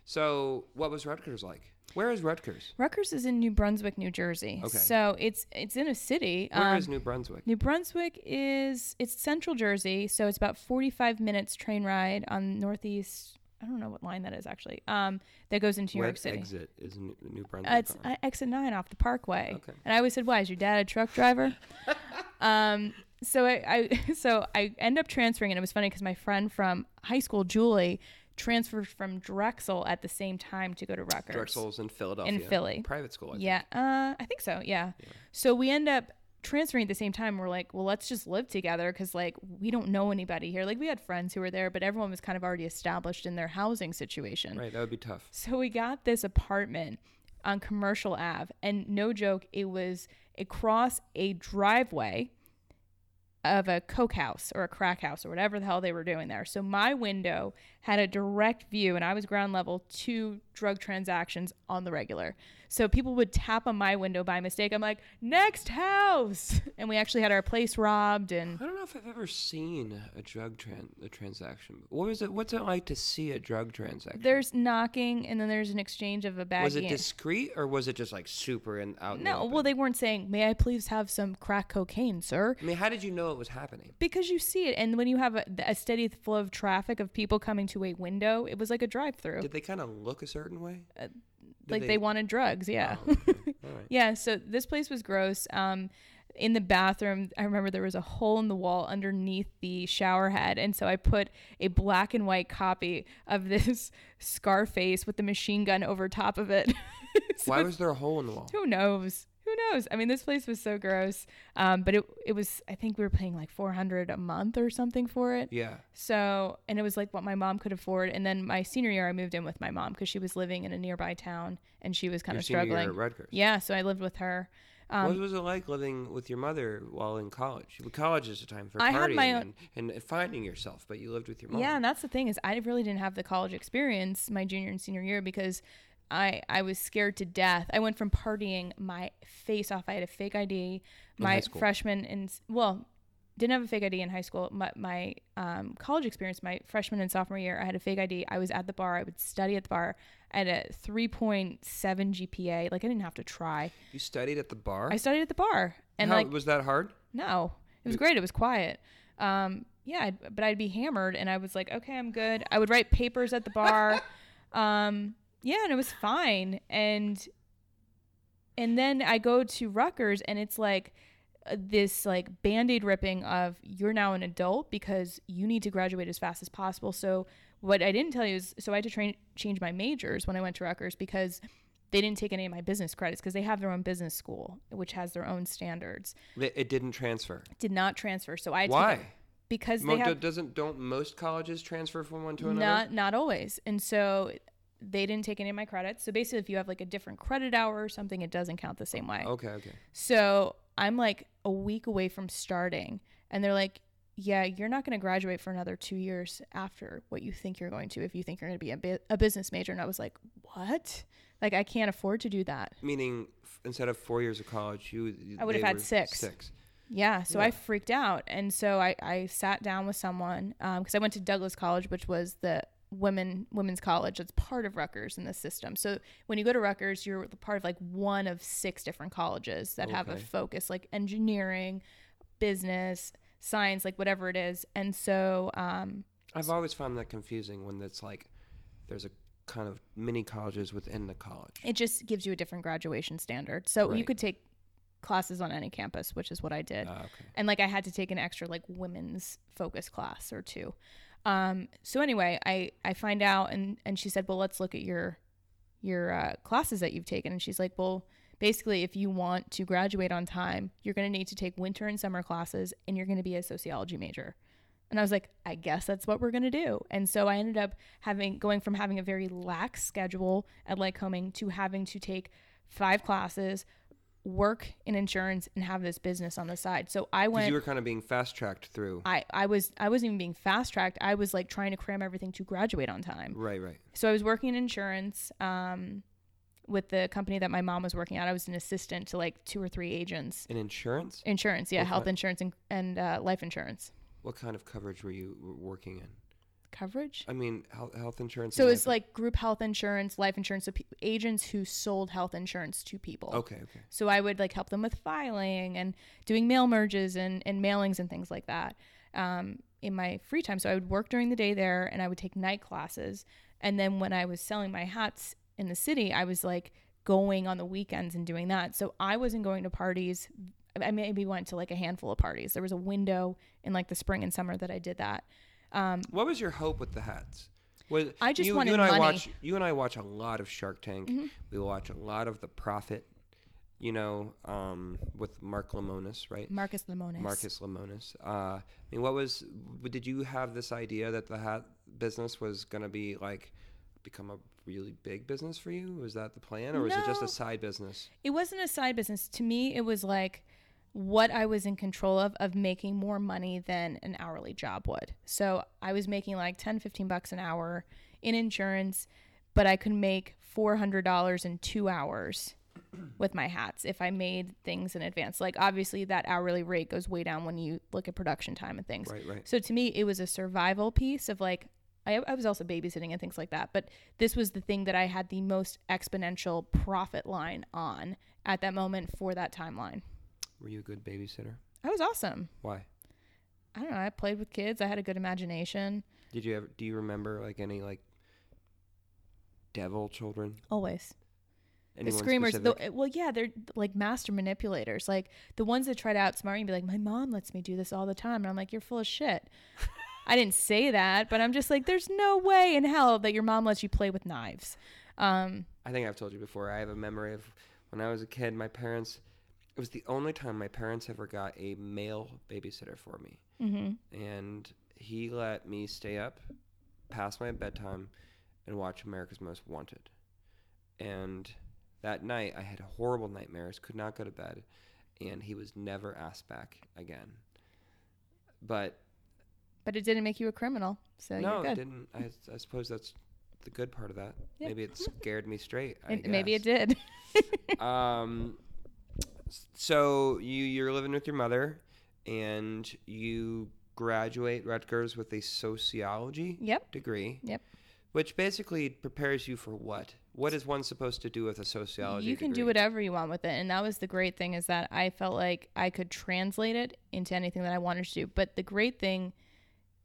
So, what was Rutgers like? Where is Rutgers? Rutgers is in New Brunswick, New Jersey. Okay. So it's it's in a city. Where Um, is New Brunswick? New Brunswick is it's central Jersey, so it's about 45 minutes train ride on northeast. I don't know what line that is actually. Um, that goes into New York City. exit is New, New Brunswick Uh, it's uh, exit nine off the Parkway. Okay. And I always said, "Why is your dad a truck driver?" um, so I, I so I end up transferring, and it was funny because my friend from high school, Julie, transferred from Drexel at the same time to go to Rutgers. Drexel's in Philadelphia. In Philly. Private school, I think. Yeah, uh, I think so. Yeah. So we end up transferring at the same time. We're like, well, let's just live together because like we don't know anybody here. Like we had friends who were there, but everyone was kind of already established in their housing situation. Right, that would be tough. So we got this apartment on Commercial Ave, and no joke, it was across a driveway of a coke house or a crack house or whatever the hell they were doing there. So my window had a direct view, and I was ground level to drug transactions on the regular. So people would tap on my window by mistake. I'm like, next house, and we actually had our place robbed, and I don't know if I've ever seen a drug tran- a transaction. What was it? What's it like to see a drug transaction? there's knocking, and then there's an exchange of a bag. was it discreet or was it just like super and out? No, well, they weren't saying, "May I please have some crack cocaine, sir?" I mean, how did you know it was happening? Because you see it, and when you have a, a steady flow of traffic of people coming to a window, it was like a drive-through. Did they kind of look a certain way? Uh, like they, wanted drugs, yeah, Oh, okay. Right. yeah. So this place was gross. Um, in the bathroom, I remember there was a hole in the wall underneath the shower head, and so I put a black and white copy of this Scarface with the machine gun over top of it. So Why was there a hole in the wall? who knows who knows i mean this place was so gross um, but it, it was i think we were paying like 400 a month or something for it Yeah. so and it was like what my mom could afford and then my senior year i moved in with my mom because she was living in a nearby town and she was kind Your of senior year struggling at Rutgers. yeah so i lived with her um, what was it like living with your mother while in college? College is a time for I partying and, and finding yourself, but you lived with your mom. Yeah, and that's the thing is I really didn't have the college experience my junior and senior year because I I was scared to death. I went from partying my face off. I had a fake ID my freshman and well didn't have a fake ID in high school. My, my um, college experience, my freshman and sophomore year, I had a fake ID. I was at the bar. I would study at the bar. I had a 3.7 GPA. Like I didn't have to try. You studied at the bar? I studied at the bar, and How, like was that hard? no, it was great. It was quiet. Um, yeah, I'd, but I'd be hammered, and I was like, okay, I'm good. I would write papers at the bar. um, yeah, and it was fine. And and then I go to Rutgers, and it's like uh, this like band-aid ripping of you're now an adult because you need to graduate as fast as possible. So what I didn't tell you is, so I had to train change my majors when I went to Rutgers because they didn't take any of my business credits because they have their own business school, which has their own standards It, it didn't transfer. did not transfer. So I Why? because Mo- they have doesn't don't most colleges transfer from one to another? not not always, and so they didn't take any of my credits. So basically, if you have like a different credit hour or something, it doesn't count the same way. Okay, okay. So I'm like a week away from starting, and they're like, yeah, you're not going to graduate for another two years after what you think you're going to if you think you're going to be a, bi- a business major. And I was like, what? Like, I can't afford to do that. Meaning, f- instead of four years of college, you I would have had six. Six. Yeah, so Yeah. I freaked out, and so I, I sat down with someone um, because I went to Douglas College, which was the women women's college. It's part of Rutgers in the system. So when you go to Rutgers, you're part of like one of six different colleges that have a focus, like engineering, business, science, like whatever it is. And so um, I've always found that confusing when it's like there's a kind of mini colleges within the college. it just gives you a different graduation standard. So you could take classes on any campus, which is what I did. Ah, okay. and like I had to take an extra like women's focus class or two. Um, so anyway, I I find out and and she said, well, let's look at your your uh, classes that you've taken, and she's like, well, basically, if you want to graduate on time, you're going to need to take winter and summer classes, and you're going to be a sociology major. And I was like, I guess that's what we're going to do. And so I ended up having going from having a very lax schedule at Lycoming to having to take five classes, work in insurance, and have this business on the side. So I went. you were kind of being fast tracked through. I, I was I wasn't even being fast tracked. I was like trying to cram everything to graduate on time. Right, right. So I was working in insurance um, with the company that my mom was working at. I was an assistant to like two or three agents. In insurance, Insurance, yeah, What health kind- insurance and, and uh, life insurance what kind of coverage were you working in? Coverage. I mean, health, health insurance. So it's like group health insurance, life insurance, so pe- agents who sold health insurance to people. Okay, okay. So I would like help them with filing and doing mail merges and, and mailings and things like that um, in my free time. So I would work during the day there and I would take night classes. And then when I was selling my hats in the city, I was like going on the weekends and doing that. So I wasn't going to parties. I maybe went to like a handful of parties. There was a window in like the spring and summer that I did that. Um, What was your hope with the hats? Was, I just you, wanted you and I watch you and I watch a lot of Shark Tank. Mm-hmm. We watch a lot of The Profit. You know, um, with Mark Lemonis, right? Marcus Lemonis. Marcus Lemonis. Uh, I mean, what was? Did you have this idea that the hat business was gonna be like become a really big business for you? Was that the plan, or was it just a side business? it wasn't a side business to me it was like what i was in control of of making more money than an hourly job would so i was making like 10 15 bucks an hour in insurance but i could make $400 in two hours with my hats if i made things in advance like obviously that hourly rate goes way down when you look at production time and things Right, right. so to me, it was a survival piece of like, I, I was also babysitting and things like that. But this was the thing that I had the most exponential profit line on at that moment for that timeline. Were you a good babysitter? I was awesome. Why? I don't know. I played with kids. I had a good imagination. Did you ever? Do you remember like any like devil children? Always. Anyone the screamers. The, well, yeah, they're like master manipulators. Like the ones that try to outsmart you and be like, my mom lets me do this all the time. And I'm like, you're full of shit. I didn't say that, but I'm just like, there's no way in hell that your mom lets you play with knives. Um, I think I've told you before. I have a memory of when I was a kid. My parents. It was the only time my parents ever got a male babysitter for me, mhm. and he let me stay up past my bedtime and watch America's Most Wanted. And that night, I had horrible nightmares. Could not go to bed, and he was never asked back again. But but it didn't make you a criminal. So no, it didn't. I, I suppose that's the good part of that. Yeah. Maybe it scared me straight. It- maybe it did. um so you you're living with your mother and you graduate Rutgers with a sociology Yep. degree. Yep. Which basically prepares you for what? What is one supposed to do with a sociology you can do whatever you want with it and that was the great thing is that i felt like i could translate it into anything that i wanted to do but the great thing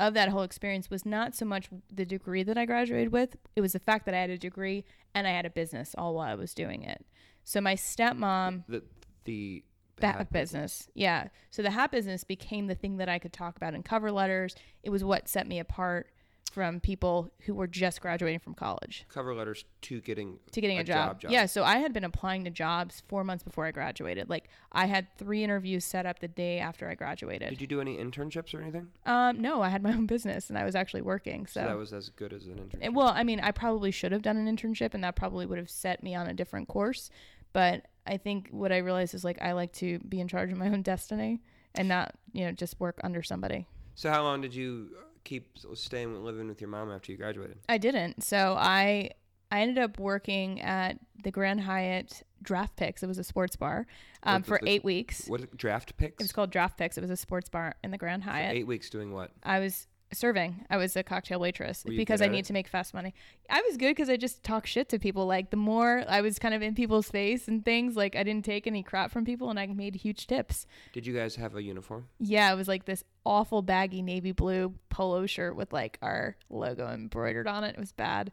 of that whole experience was not so much the degree that i graduated with it was the fact that i had a degree and i had a business all while i was doing it so my stepmom the the the hat hat business. Yeah. So the hat business became the thing that I could talk about in cover letters. It was what set me apart from people who were just graduating from college cover letters to getting to getting a, job. job. Yeah. So I had been applying to jobs four months before I graduated. Like I had three interviews set up the day after I graduated. Did you do any internships or anything? um, no, I had my own business and I was actually working. So, So, that was as good as an internship. And, well, I mean, I probably should have done an internship and that probably would have set me on a different course. But I think what I realized is like I like to be in charge of my own destiny and not, you know, just work under somebody. So how long did you keep staying living with your mom after you graduated? I didn't. So I I ended up working at the Grand Hyatt Draft Picks. It was a sports bar um, for the- eight weeks. What draft picks? It was called Draft Picks. It was a sports bar in the Grand For Hyatt. eight weeks doing what? I was serving. I was a cocktail waitress Were you because good I at need it? to make fast money. I was good because I just talk shit to people. Like the more I was kind of in people's face and things, like I didn't take any crap from people, and I made huge tips. Did you guys have a uniform? Yeah, it was like this awful baggy navy blue polo shirt with like our logo embroidered on it. It was bad.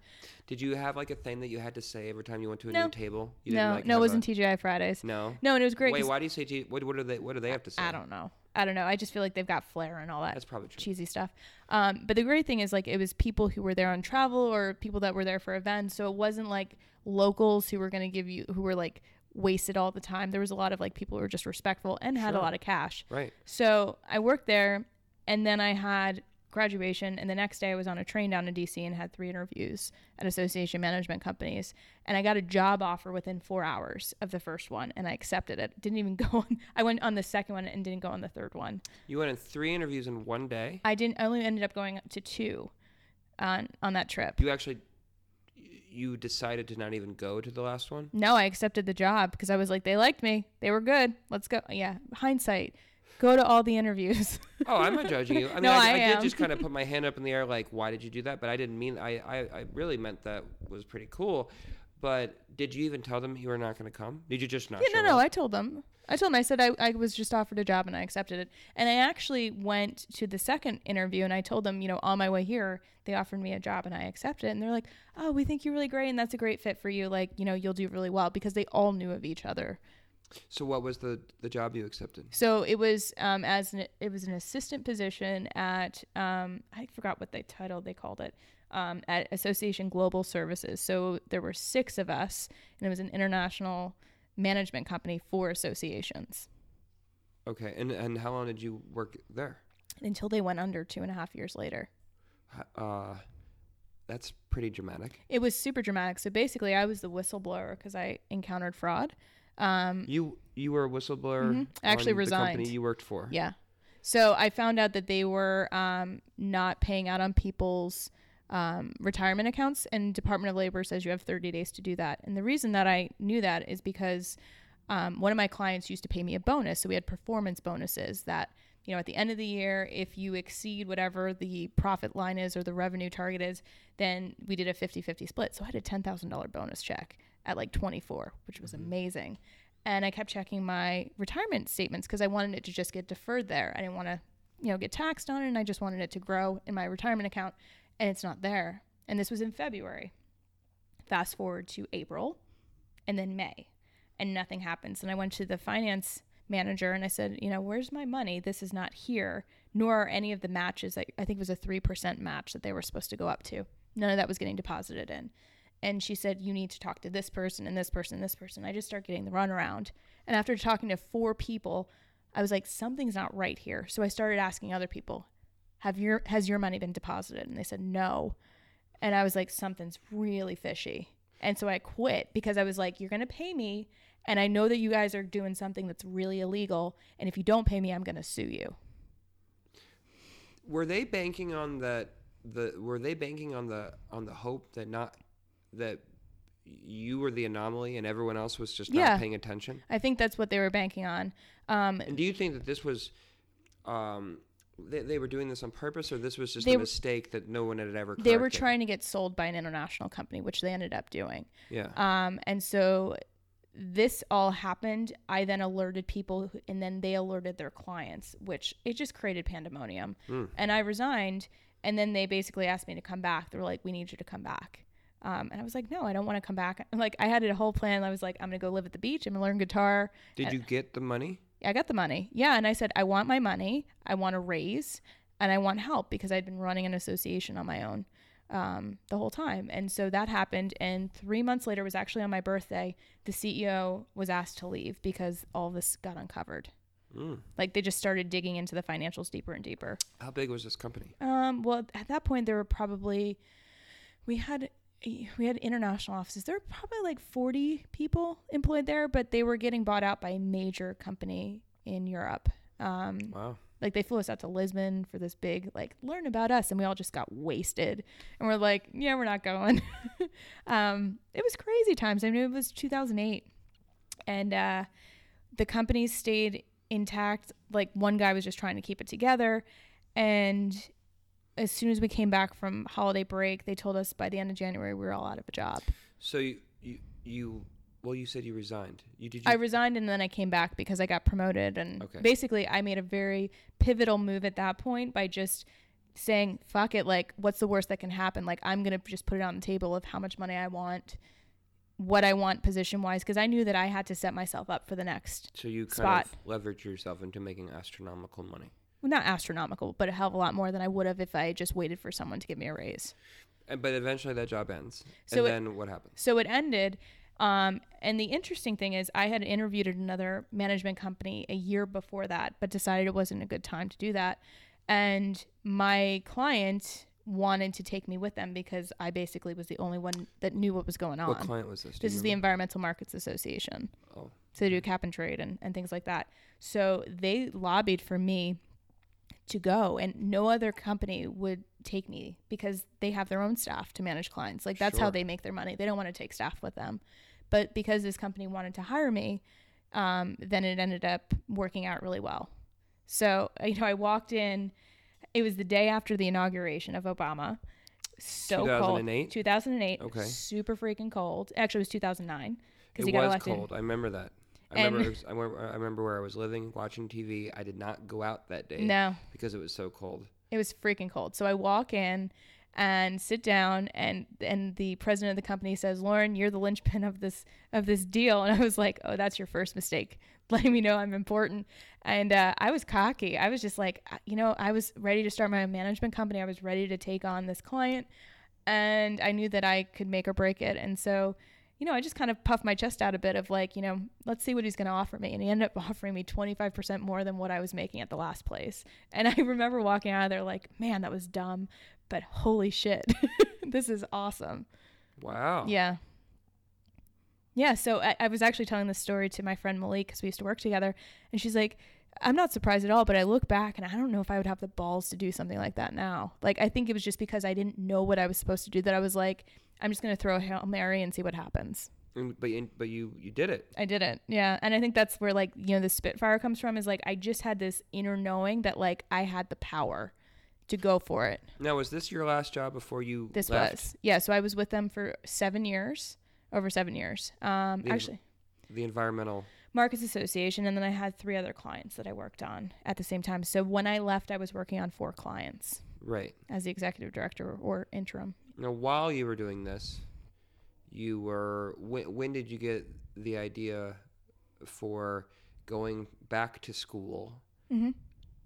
Did you have like a thing that you had to say every time you went to a No. new table? You no, like, no, it have wasn't TGI Fridays. no. No, and it was great. Wait, 'cause why do you say? T- what, what do they? What do they have to say? I don't know. I don't know. I just feel like they've got flair and all that That's probably true. cheesy stuff. Um, but the great thing is like it was people who were there on travel or people that were there for events. So it wasn't like locals who were going to give you who were like wasted all the time. There was a lot of like people who were just respectful and had a lot of cash. Right. So I worked there and then I had graduation and the next day I was on a train down to DC and had three interviews at association management companies and I got a job offer within 4 hours of the first one and I accepted it. Didn't even go on I went on the second one and didn't go on the third one. You went in three interviews in one day. I didn't I only ended up going to two on on that trip. You actually, you decided to not even go to the last one. No, I accepted the job because I was like, they liked me. They were good. Let's go. Yeah, hindsight. Go to all the interviews. Oh, I'm not judging you. I mean, No, I, I I did just kind of put my hand up in the air, like, why did you do that? But I didn't mean. I, I, I really meant that was pretty cool. But did you even tell them you were not going to come? Did you just not? yeah, no, no. up? I told them. I told them. I said I, I was just offered a job and I accepted it. And I actually went to the second interview and I told them, you know, on my way here, they offered me a job and I accepted it. And they're like, oh, we think you're really great and that's a great fit for you. Like, you know, you'll do really well because they all knew of each other. So what was the the job you accepted? So it was um, as an, it was an assistant position at um, I forgot what they title they called it um, at Association Global Services. So there were six of us, and it was an international management company for associations Okay, and and how long did you work there? until they went under two and a half years later. Uh, that's pretty dramatic. It was super dramatic. So basically, I was the whistleblower because I encountered fraud. Um, You you were a whistleblower. Mhm. I actually on The company resigned. you worked for. Yeah. So I found out that they were um, not paying out on people's um, retirement accounts, and Department of Labor says you have 30 days to do that. And the reason that I knew that is because um, one of my clients used to pay me a bonus. So we had performance bonuses that, you know, at the end of the year, if you exceed whatever the profit line is or the revenue target is, then we did a 50 50 split. So I had a $10,000 bonus check at like 24, which was mm-hmm. amazing. And I kept checking my retirement statements because I wanted it to just get deferred there. I didn't want to, you know, get taxed on it. And I just wanted it to grow in my retirement account. And it's not there. And this was in February. Fast forward to April and then May, and nothing happens. And I went to the finance manager and I said, you know, where's my money? This is not here, nor are any of the matches. I, I think it was a 3% match that they were supposed to go up to. None of that was getting deposited in. And she said, you need to talk to this person and this person and this person. I just start getting the runaround. And after talking to four people, I was like, something's not right here. So I started asking other people, have your has your money been deposited? And they said no. And I was like, something's really fishy. And so I quit because I was like, you're going to pay me. And I know that you guys are doing something that's really illegal. And if you don't pay me, I'm going to sue you. Were they banking on that? The were they banking on the on the hope that not that you were the anomaly and everyone else was just Yeah. not paying attention? I think that's what they were banking on. Um, And do you think that this was, um, they, they were doing this on purpose, or this was just a were- mistake that no one had ever? they were trying to get sold by an international company, which they ended up doing. Yeah. Um, and so this all happened. I then alerted people, and then they alerted their clients, which it just created pandemonium. Mm. And I resigned, and then they basically asked me to come back. They were like, "We need you to come back." Um, and I was like, "No, I don't want to come back." Like I had a whole plan. I was like, "I'm gonna go live at the beach. I'm gonna learn guitar." Did you get the money? I got the money. Yeah, and I said, "I want my money. I want to raise, and I want help because I'd been running an association on my own." um, the whole time. And so that happened. And three months later was actually on my birthday. The CEO was asked to leave because all this got uncovered. Mm. Like they just started digging into the financials deeper and deeper. How big was this company? Um, well, at that point, there were probably we had we had international offices. There were probably like forty people employed there, but they were getting bought out by a major company in Europe. Um, Wow. Like they flew us out to Lisbon for this big like learn about us, and we all just got wasted. And we're like, yeah, we're not going. um, it was crazy times. I mean, it was 2008, and uh, the company stayed intact. Like one guy was just trying to keep it together, and as soon as we came back from holiday break, they told us by the end of January we were all out of a job. So you you, you well, you said you resigned. You did. You, I resigned and then I came back because I got promoted, and Okay. basically I made a very pivotal move at that point by just saying fuck it like what's the worst that can happen like i'm gonna just put it on the table of how much money i want what i want position wise because i knew that i had to set myself up for the next so you kind spot. of leveraged yourself into making astronomical money. Not astronomical but a hell of a lot more than i would have if i just waited for someone to give me a raise And, but eventually that job ends. So and it- then what happens? So it ended. Um, and the interesting thing is, I had interviewed at another management company a year before that, but decided it wasn't a good time to do that. And my client wanted to take me with them because I basically was the only one that knew what was going on. What client was this? Do this is the? Environmental Markets Association. Oh. So they do cap and trade and, and things like that. So they lobbied for me to go and no other company would take me because they have their own staff to manage clients. Like that's how they make their money. They don't want to take staff with them. But because this company wanted to hire me, um, then it ended up working out really well. So, you know, I walked in, it was the day after the inauguration of Obama. So 2008? cold. 2008. Okay. Super freaking cold. Actually, it was 2009 because It he got was elected. cold. I remember that. I And- remember, was, I remember. I remember where I was living, watching TV. I did not go out that day No, because it was so cold. it was freaking cold. So I walk in and sit down and and the president of the company says, "Lauren, you're the linchpin of this of this deal." And I was like, "Oh, that's your first mistake." Letting me know I'm important. And uh, I was cocky. I was just like, uh, you know, I was ready to start my own management company. I was ready to take on this client, and I knew that I could make or break it. And so, you know, I just kind of puffed my chest out a bit of like, you know, let's see what he's going to offer me. And he ended up offering me 25% more than what I was making at the last place. And I remember walking out of there like, man, that was dumb, but holy shit, this is awesome. Wow. Yeah. Yeah. So I, I was actually telling this story to my friend Malik because we used to work together. And she's like, I'm not surprised at all, but I look back and I don't know if I would have the balls to do something like that now. Like, I think it was just because I didn't know what I was supposed to do that I was like, I'm just going to throw a Hail Mary and see what happens. And- But you- but you you did it. I didn't. Yeah. And I think that's where, like, you know, the Spitfire comes from is like, I just had this inner knowing that, like, I had the power to go for it. Now, was this your last job before you This left? was. Yeah. So I was with them for seven years, over seven years. Um, The- actually, the environmental? Markets Association. And then I had three other clients that I worked on at the same time. So when I left, I was working on four clients Right. as the executive director or interim. Now, while you were doing this, you were. When, when did you get the idea for going back to school Mm-hmm.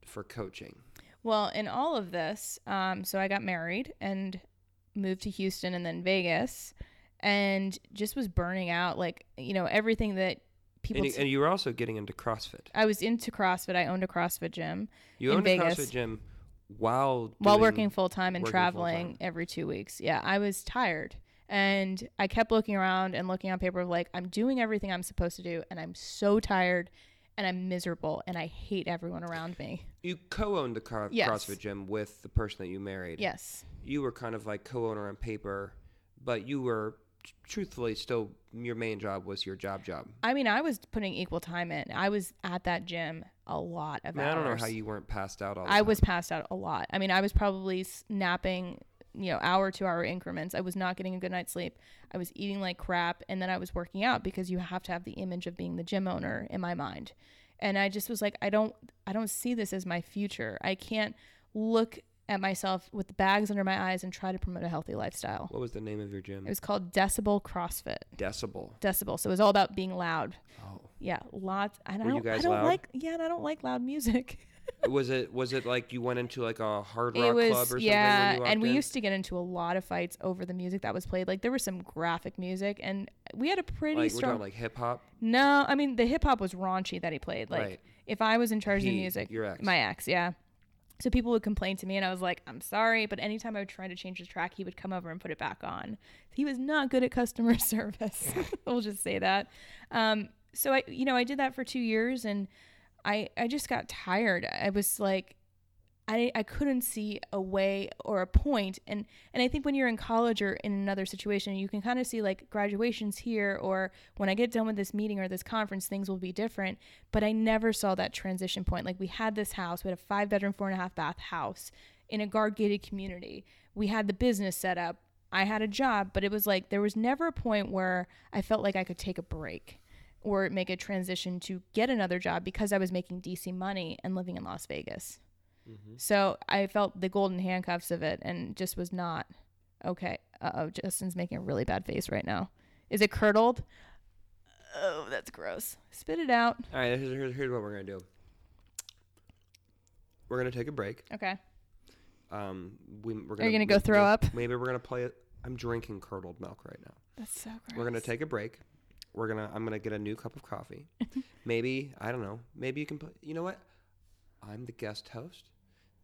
for coaching? Well, in all of this, um, so I got married and moved to Houston and then Vegas, and just was burning out. Like you know everything that people. And you, and you were also getting into CrossFit. I was into CrossFit. I owned a CrossFit gym You owned a CrossFit gym while while working full time and working traveling full-time. every two weeks. Yeah, I was tired. And I kept looking around and looking on paper of like, I'm doing everything I'm supposed to do, and I'm so tired and I'm miserable and I hate everyone around me. You co-owned the Yes. CrossFit gym with the person that you married. Yes. You were kind of like co-owner on paper, but you were tr- truthfully still your main job was your job job. I mean, I was putting equal time in. I was at that gym a lot of I, mean, I don't know how you weren't passed out all the I time. was passed out a lot. I mean, I was probably napping, you know, hour to hour increments. I was not getting a good night's sleep. I was eating like crap, and then I was working out because you have to have the image of being the gym owner in my mind. And I just was like, I don't, I don't see this as my future. I can't look at myself with the bags under my eyes and try to promote a healthy lifestyle. What was the name of your gym? It was called Decibel CrossFit. Decibel. Decibel. So it was all about being loud. Oh. Yeah, lots. And Were I you don't, I guys don't loud? like. Yeah, and I don't like loud music. was it was it like you went into like a hard rock was club or something? yeah, you and we in? used to get into a lot of fights over the music that was played. Like there was some graphic music, and we had a pretty like strong. like hip hop. no, I mean the hip hop was raunchy that he played. Like Right. if I was in charge of the music, your ex. my ex, yeah. So people would complain to me, and I was like, "I'm sorry," but anytime I would try to change the track, he would come over and put it back on. He was not good at customer service. we'll just say that. Um, so I, you know, I did that for two years, and I I just got tired. I was like I, I couldn't see a way or a point and and I think when you're in college or in another situation you can kind of see like graduations here or when I get done with this meeting or this conference things will be different but I never saw that transition point. Like we had this house we had a five bedroom four and a half bath house in a guard gated community. We had the business set up. I had a job but it was like there was never a point where I felt like I could take a break or make a transition to get another job because I was making DC money and living in Las Vegas. Mm-hmm. So I felt the golden handcuffs of it and just was not okay. Uh oh, Justin's making a really bad face right now. Is it curdled? Oh, that's gross. Spit it out. All right, here's, here's, here's what we're gonna do. We're gonna take a break. Okay. Um, we, we're gonna, Are you gonna go throw up? Maybe we're gonna play it. I'm drinking curdled milk right now. That's so gross. We're gonna take a break. We're gonna. I'm gonna get a new cup of coffee. maybe I don't know. Maybe you can play. You know what? I'm the guest host.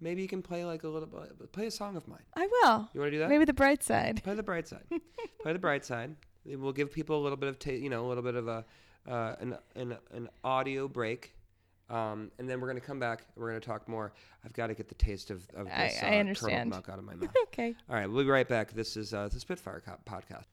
Maybe you can play like a little. Play a song of mine. I will. You want to do that? Maybe the bright side. Play the bright side. Play the bright side. It will give people a little bit of, ta- you know, a little bit of a uh, an, an an audio break, um, and then we're gonna come back. and We're gonna talk more. I've got to get the taste of, of this I uh, turtle milk out of my mouth. Okay. All right, we'll be right back. This is uh, the Spitfire Co- podcast.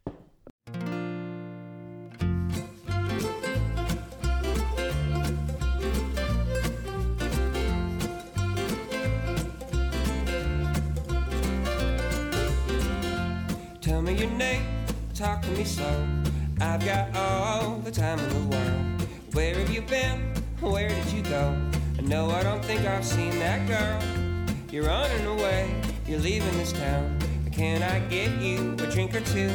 Talk to me slow. I've got all the time in the world. Where have you been? Where did you go? Know I don't think I've seen that girl. You're running away, you're leaving this town. Can I get you a drink or two?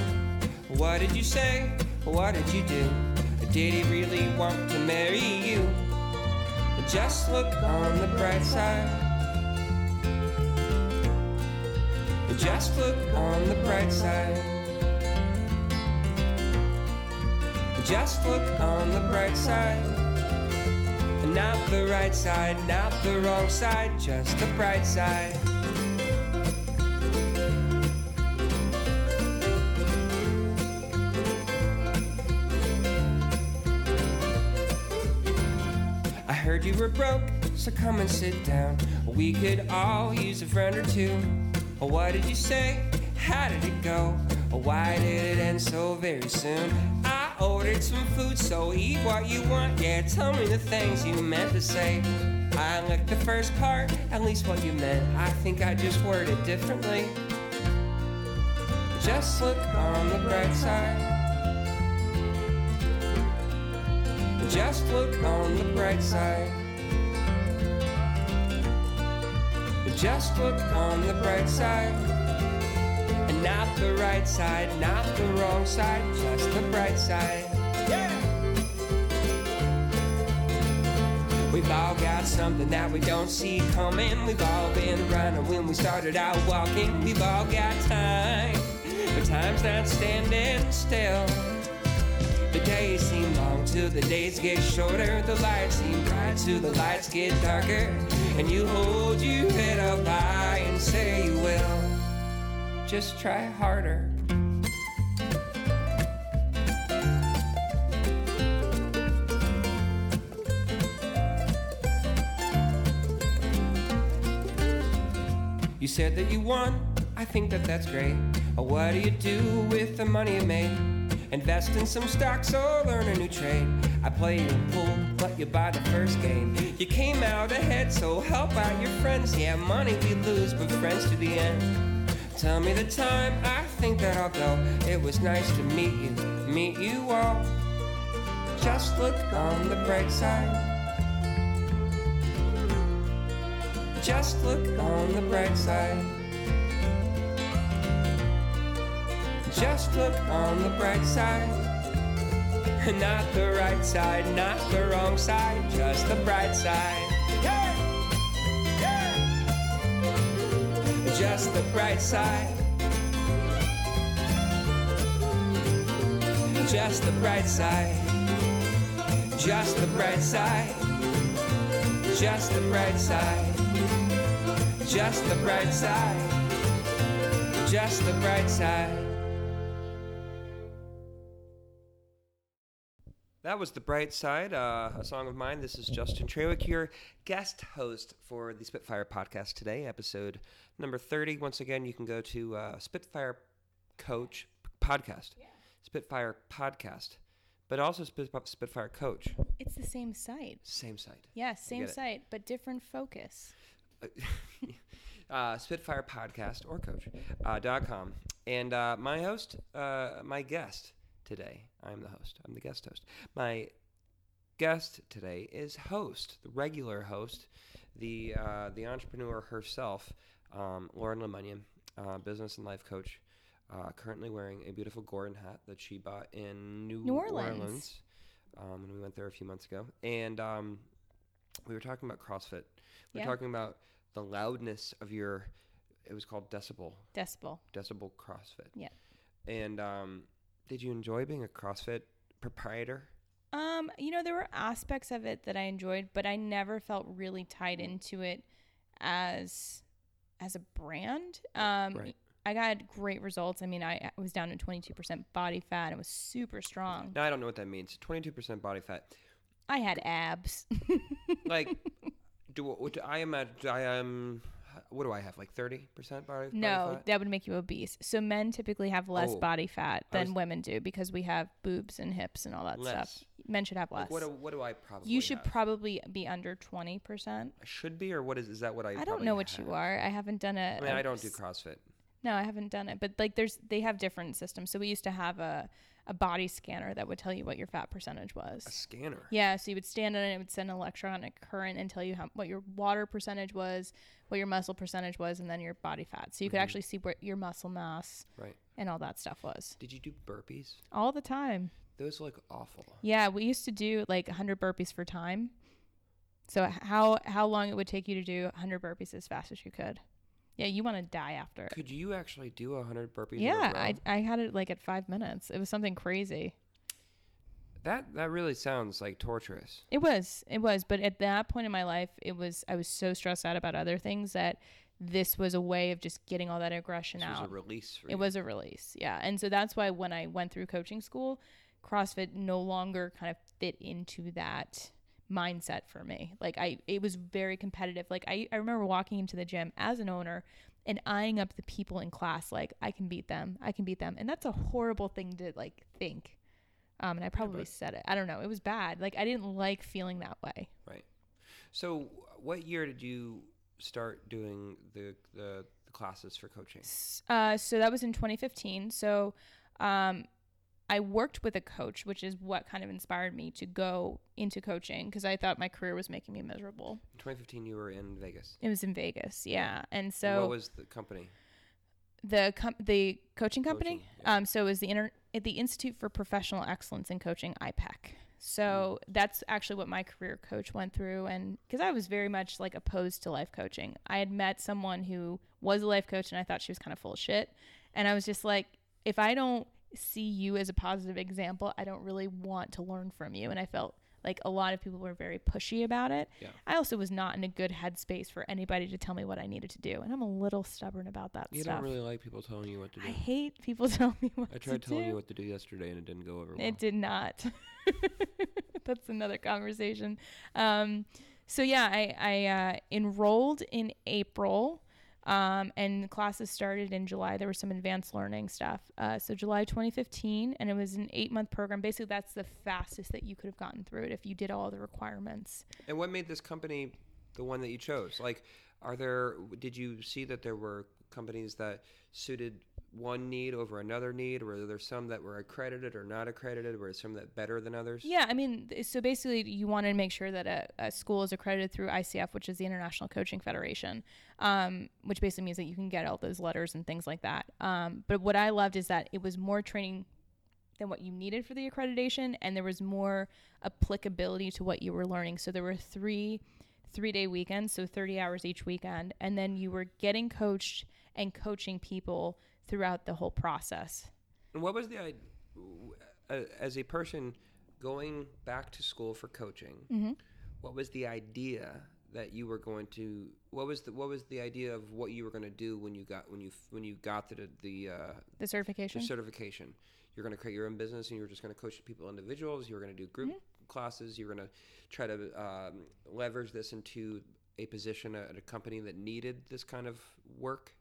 What did you say? What did you do? Did he really want to marry you? Just look on the bright side. Just look on the bright side. Just look on the bright side. Not the right side, not the wrong side, just the bright side. I heard you were broke, so come and sit down. We could all use a friend or two. What did you say? How did it go? Why did it end so very soon? Ordered some food, so eat what you want. Yeah, tell me the things you meant to say. I like the first part, at least what you meant. I think I just worded differently. Just look on the bright side. Just look on the bright side. Just look on the bright side. And not the right side, not the wrong side, just the bright side. Got something that we don't see coming. We've all been running when we started out walking. We've all got time, but time's not standing still. The days seem long till the days get shorter. The lights seem bright till the lights get darker. And you hold your head up high and say you will. Just try harder. You said that you won. I think that that's great. But What do you do with the money you made? Invest in some stocks or learn a new trade. I play your pool, but you buy the first game. You came out ahead, so help out your friends. Yeah, money we lose, but friends to the end. Tell me the time, I think that I'll go. It was nice to meet you, meet you all. Just look on the bright side. Just look on the bright side. Just look on the bright side. Not the right side, not the wrong side, just the bright side. Yeah! Yeah! Just the bright side. Just the bright side. Just the bright side. Just the bright side. Just the bright side. Just the bright side. That was The Bright Side, uh, a song of mine. This is Justin Trawick, your guest host for the Spitfire podcast today, episode number 30. Once again, you can go to uh, Spitfire Coach podcast, Spitfire podcast, but also Spitfire Coach. It's the same site. Same site. Yeah, same get it. site, but different focus. uh, Spitfire Podcast or Coach uh, dot com. And uh, my host, uh, my guest today, I'm the host. I'm the guest host. My guest today is host, the regular host, the uh, the entrepreneur herself, um, Lauren LeMunyan, uh, business and life coach. Uh, currently wearing a beautiful Gordon hat that she bought in New, New Orleans. um, when we went there a few months ago. And um, we were talking about CrossFit. We Yeah. were talking about the loudness of your. It was called decibel, Decibel. decibel CrossFit. Yeah. And um, did you enjoy being a CrossFit proprietor? Um, you know, there were aspects of it that I enjoyed, but I never felt really tied into it as as a brand. Um, Right. I got great results. I mean, I, was down to 22% body fat. and was super strong. Now I don't know what that means. Twenty-two percent body fat. I had abs. Like, do, what do I imagine? I am. what do I have? Like thirty percent body? body no, fat? that would make you obese. So men typically have less Oh, body fat than was- women do because we have boobs and hips and all that Less. stuff. Men should have less. Like, what do, what do I probably? you should have? probably be under 20%. I should be, or what is? Is that what I? I, don't know what have? you are. I haven't done a I mean, I don't do CrossFit. No, I haven't done it. But like there's they have different systems. So we used to have a a body scanner that would tell you what your fat percentage A was. scanner. Yeah, so you would stand on it, and it would send an electronic current and tell you how what your water percentage was, what your muscle percentage was, and then your body fat. So you could Mhm. actually see what your muscle mass Right. and all that stuff was. Did you do burpees? All the time. Those look awful. Yeah, we used to do like 100 burpees for time. So how how long it would take you to do 100 burpees as fast as you could. Yeah, you want to die after. It. Could you actually do a hundred burpees? Yeah, in a row? I I had it like at 5 minutes. It was something crazy. that that really sounds like torturous. It was. It was, but at that point in my life, it was I was so stressed out about other things that this was a way of just getting all that aggression This was out. a release for It was a release. Yeah. And so that's why when I went through coaching school, CrossFit no longer kind of fit into that mindset for me. Like I it was very competitive. Like I, I remember walking into the gym as an owner and eyeing up the people in class like I can beat them. I can beat them. And that's a horrible thing to like think. Um and I probably but- said it. I don't know. It was bad. Like I didn't like feeling that way. Right. So, what year did you start doing the the, the classes for coaching? Uh, so that was in 2015. So um, I worked with a coach, which is what kind of inspired me to go into coaching because I thought my career was making me miserable. In 2015, you were in Vegas. It was in Vegas, yeah. And And so what was the company? the com- the coaching company, Coaching, yeah. um, so it was the inter- at the Institute for Professional Excellence in Coaching, IPEC. So Mm. that's actually what my career coach went through, and because I was very much like opposed to life coaching, I had met someone who was a life coach, and I thought she was kind of full of shit, and I was just like, if I don't see you as a positive example, I don't really want to learn from you, and I felt like a lot of people were very pushy about it. Yeah. I also was not in a good headspace for anybody to tell me what I needed to do, and I'm a little stubborn about that You stuff. don't really like people telling you what to do. I hate people telling me what to do. I tried to telling do. you what to do yesterday, and it didn't go over well. It did not. That's another conversation. Um, so yeah, I, I uh, enrolled in April, um, and classes started in July. There was some advanced learning stuff. Uh, so July 2015, and it was an eight month program. Basically, that's the fastest that you could have gotten through it if you did all the requirements. And what made this company the one that you chose? Like, are there? Did you see that there were companies that suited one need over another need, or were there some that were accredited or not accredited? There some that better than others? Yeah, I mean, so basically, you want to make sure that a, a school is accredited through ICF, which is the International Coaching Federation, um, which basically means that you can get all those letters and things like that. Um, but what I loved is that it was more training than what you needed for the accreditation, and there was more applicability to what you were learning. So there were three three day weekends, so 30 hours each weekend, and then you were getting coached and coaching people throughout the whole process. And what was the idea? As a person going back to school for coaching, Mm-hmm. what was the idea that you were going to what was the what was the idea of what you were going to do when you got when you when you got the the uh, The certification. the certification? You're going to create your own business, and you're just going to coach people individuals. You were going to do group Mm-hmm. classes. You were going to try to um, leverage this into a position at a company that needed this kind of work.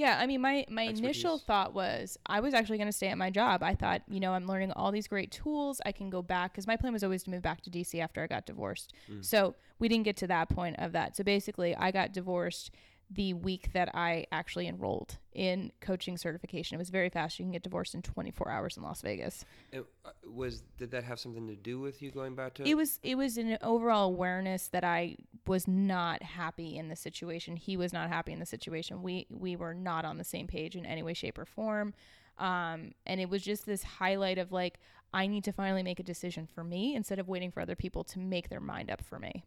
Yeah, I mean, my my initial thought was I was actually going to stay at my job. I thought, you know, I'm learning all these great tools. I can go back because my plan was always to move back to DC after I got divorced. So we didn't get to that point of that. So basically, I got divorced the week that I actually enrolled in coaching certification. It was very fast. You can get divorced in 24 hours in Las Vegas. It, uh, was did that have something to do with you going back to? It was it was an overall awareness that I was not happy in the situation. He was not happy in the situation. We we were not on the same page in any way, shape, or form. Um, and it was just this highlight of like I need to finally make a decision for me instead of waiting for other people to make their mind up for me.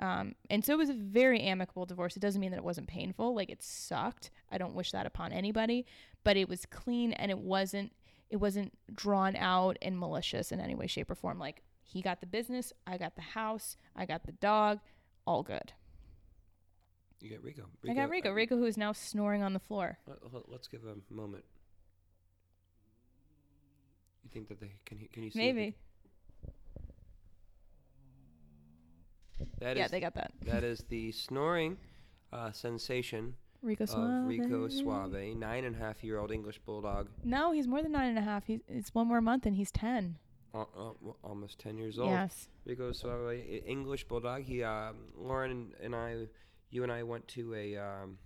Um, and so it was a very amicable divorce. It doesn't mean that it wasn't painful. Like it sucked. I don't wish that upon anybody, but it was clean and it wasn't it wasn't drawn out and malicious in any way, shape, or form. Like he got the business, I got the house, I got the dog, all good. you got Rico. I got Rico. uh, Rico, who is now snoring on the floor. let- Let's give him a moment. You think that they can? he- Can you see? Maybe. That yeah, is- they got that. that is the snoring uh, sensation Rico of Suave. Rico Suave, nine and a half year old English bulldog, No, he's more than nine and a half. He's it's one more month and he's ten. al- al- almost ten years old. Yes. Rico Suave, English bulldog. He, um, Lauren and I, you and I went to a um,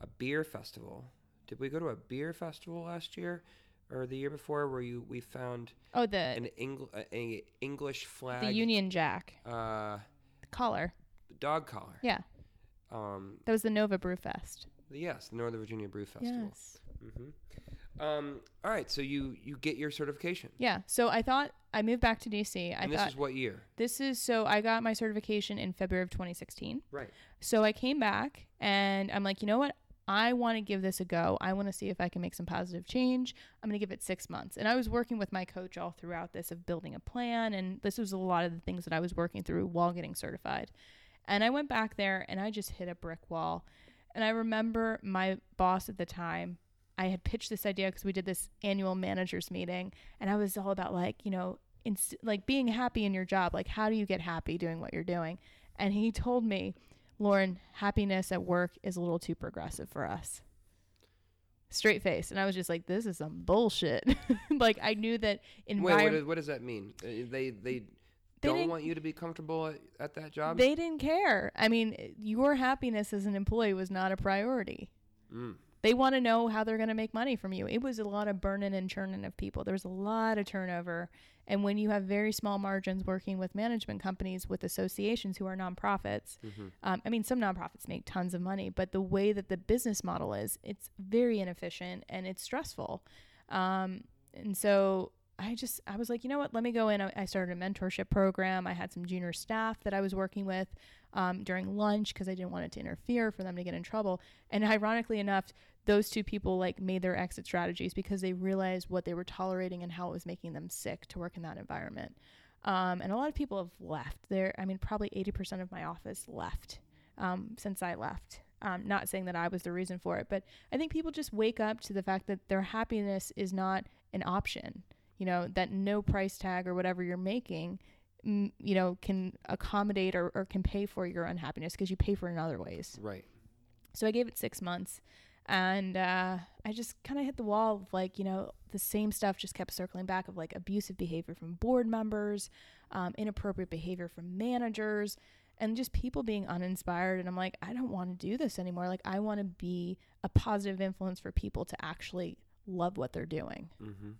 a beer festival. Did we go to a beer festival last year or the year before where you we found Oh, the an Engl- a, a English flag the Union Jack uh, the collar. dog collar. Yeah, Um, that was the Nova Brew Fest. yes, the Northern Virginia Brew Festival. Yes. hmm Um, all right, so you you get your certification, Yeah. So I thought I moved back to DC. I and this thought is what year? this is so I got my certification in February of 2016. Right. So I came back and I'm like, you know what? I want to give this a go. I want to see if I can make some positive change. I'm going to give it six months. And I was working with my coach all throughout this of building a plan. And this was a lot of the things that I was working through while getting certified. And I went back there and I just hit a brick wall. And I remember my boss at the time, I had pitched this idea because we did this annual managers meeting. And I was all about like, you know, inst- like being happy in your job. Like, how do you get happy doing what you're doing? And he told me, Lauren, happiness at work is a little too progressive for us. Straight face. And I was just like, this is some bullshit. like, I knew that Wait, what, environment. does, what does that mean? Uh, They they, They don't want you to be comfortable at, at that job. They didn't care. I mean, your happiness as an employee was not a priority. Mm. They want to know how they're going to make money from you. It was a lot of burning and churning of people. There was a lot of turnover. And when you have very small margins working with management companies, with associations who are nonprofits, Mhm. um, I mean, some nonprofits make tons of money, but the way that the business model is, it's very inefficient and it's stressful. Um, and so I just, I was like, you know what? Let me go in. I started a mentorship program. I had some junior staff that I was working with um, during lunch because I didn't want it to interfere for them to get in trouble. And ironically enough, those two people like made their exit strategies because they realized what they were tolerating and how it was making them sick to work in that environment. Um, and a lot of people have left there. I mean, probably 80% of my office left um, since I left. Um, not saying that I was the reason for it, but I think people just wake up to the fact that their happiness is not an option. You know, that no price tag or whatever you're making, you know, can accommodate or, or can pay for your unhappiness because you pay for it in other ways. Right. So I gave it six months. And uh, I just kind of hit the wall of like, you know, the same stuff just kept circling back of like abusive behavior from board members, um, inappropriate behavior from managers, and just people being uninspired. And I'm like, I don't want to do this anymore. Like, I want to be a positive influence for people to actually love what they're doing. Mm-hmm.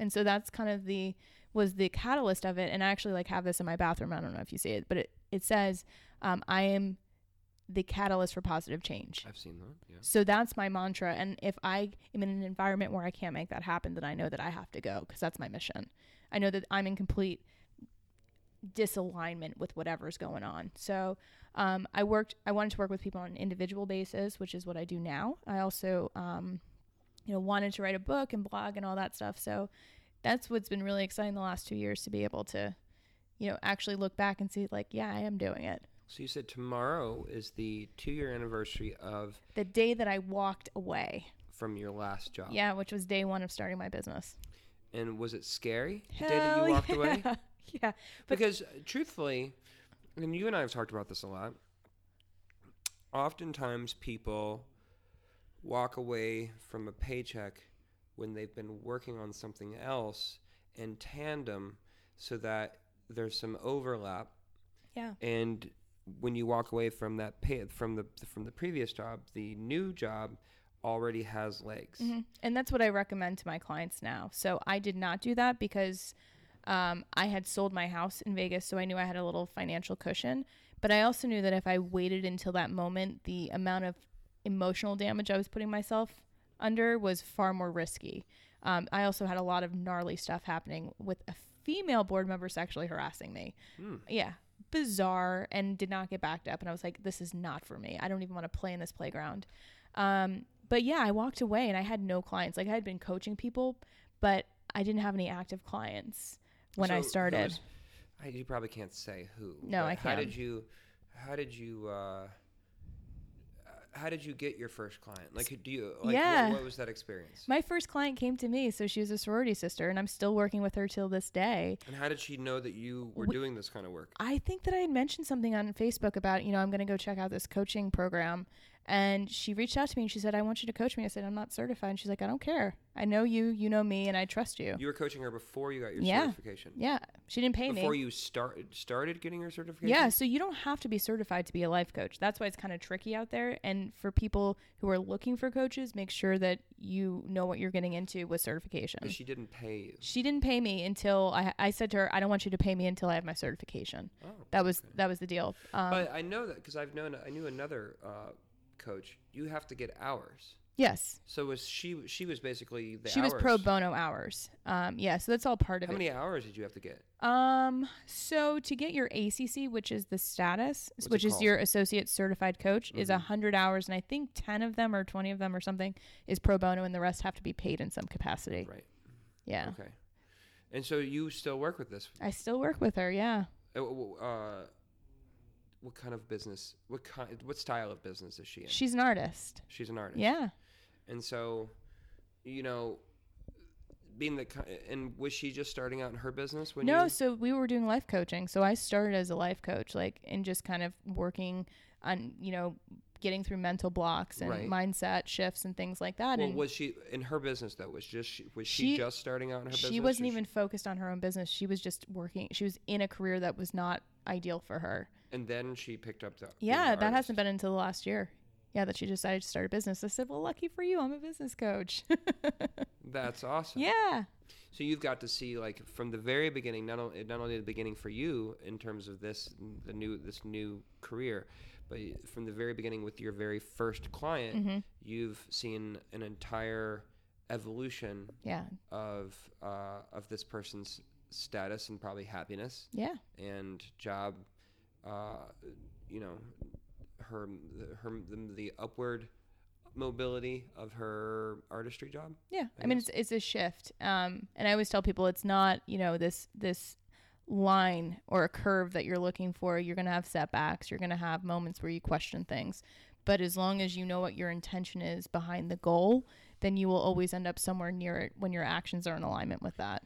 And so that's kind of the was the catalyst of it. And I actually like have this in my bathroom. I don't know if you see it, but it it says, um, "I am the catalyst for positive change." I've seen that. Yeah. So that's my mantra. And if I am in an environment where I can't make that happen, then I know that I have to go because that's my mission. I know that I'm in complete disalignment with whatever's going on. So um, I worked. I wanted to work with people on an individual basis, which is what I do now. I also, um, you know, wanted to write a book and blog and all that stuff. So that's what's been really exciting the last two years to be able to, you know, actually look back and see like, yeah, I am doing it. So you said tomorrow is the two-year anniversary of The day that I walked away. from your last job. Yeah, which was day one of starting my business. And was it scary the day that you walked yeah. away? yeah. Because uh, truthfully, and you and I have talked about this a lot. Oftentimes, people walk away from a paycheck when they've been working on something else in tandem, so that there's some overlap. yeah. And when you walk away from that pay from the from the previous job, the new job already has legs. Mhm. And that's what I recommend to my clients now. So I did not do that because um, I had sold my house in Vegas, so I knew I had a little financial cushion. But I also knew that if I waited until that moment, the amount of emotional damage I was putting myself under was far more risky. Um, I also had a lot of gnarly stuff happening with a female board member sexually harassing me. Hmm. Yeah, bizarre, and did not get backed up. And I was like, this is not for me. I don't even want to play in this playground. Um, but yeah, I walked away and I had no clients. Like I had been coaching people, but I didn't have any active clients when I So who started. was- I, you probably can't say who. No, I can't. How did you? How did you? Uh, how did you get your first client? Like, do you? Like, Yeah. What, what was that experience? My first client came to me, so she was a sorority sister, and I'm still working with her till this day. and how did she know that you were We- doing this kind of work? I think that I had mentioned something on Facebook about, you know, I'm going to go check out this coaching program. And she reached out to me and she said, I want you to coach me. I said, I'm not certified. And she's like, I don't care. I know you, you know me, and I trust you. You were coaching her before you got your Yeah. certification. Yeah. She didn't pay Before me. Before you start started getting your certification. Yeah, so you don't have to be certified to be a life coach. That's why it's kind of tricky out there. And for people who are looking for coaches, make sure that you know what you're getting into with certification. But she didn't pay you. She didn't pay me until I, I said to her, I don't want you to pay me until I have my certification. Oh. That was okay. that was the deal. Um, But I know that because I've known I knew another uh, coach. You have to get hours. yes, So was she? She was basically the she was pro bono hours. Um, yeah, so that's all part of How it. How many hours did you have to get? Um, so to get your ACC, which is the status, What's which is called? your associate certified coach, is a Mhm. hundred hours, and I think ten of them or twenty of them or something is pro bono, and the rest have to be paid in some capacity. Right. Yeah, Okay. And so you still work with this? I still work with her. Yeah, Uh, uh, what kind of business? What kind? What style of business is she in? she's an artist. She's an artist. Yeah, And so, you know, being the and was she just starting out in her business when no, you? so we were doing life coaching. So I started as a life coach, like, and just kind of working on, you know, getting through mental blocks and Right. mindset shifts and things like that. Well, and was she in her business though? Was just she, was she, She- just starting out in her business? she wasn't even focused on her own business. She was just working. She was in a career that was not ideal for her. And then she picked up the. Yeah, that artist. hasn't been until the last year. Yeah, that she decided to start a business. I said, "Well, lucky for you, I'm a business coach." That's awesome. yeah, So you've got to see like from the very beginning, not only not only the beginning for you in terms of this the new this new career, but from the very beginning with your very first client, hmm you've seen an entire evolution yeah, of uh, of this person's status and probably happiness yeah, and job. Uh, you know, her her the, the upward mobility of her artistry job. yeah. I I, mean, it's it's a shift. Um, and I always tell people it's not you know this this line or a curve that you're looking for. You're gonna have setbacks. You're gonna have moments where you question things. But as long as you know what your intention is behind the goal, then you will always end up somewhere near it when your actions are in alignment with that.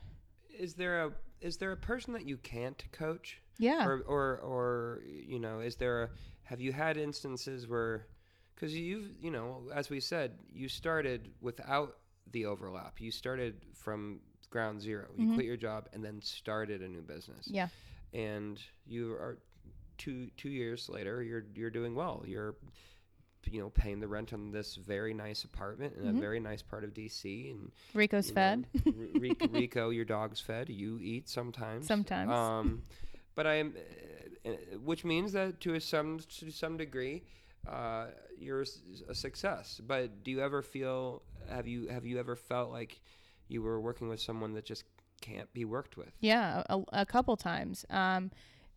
Is there a is there a person that you can't coach? Yeah. or or or you know is there a have you had instances where because you've you know as we said you started without the overlap you started from ground 0 you Mhm. quit your job and then started a new business yeah. and you are two two years later you're you're doing well you're you know paying the rent on this very nice apartment in Mhm. a very nice part of DC and Rico's fed. know, R- Rico, Rico, your dog's fed. You eat sometimes. Sometimes. Um, but I am, uh, uh, which means that to some to some degree, uh, you're a success. But do you ever feel? Have you have you ever felt like you were working with someone that just can't be worked with? Yeah, a, a couple times. Um,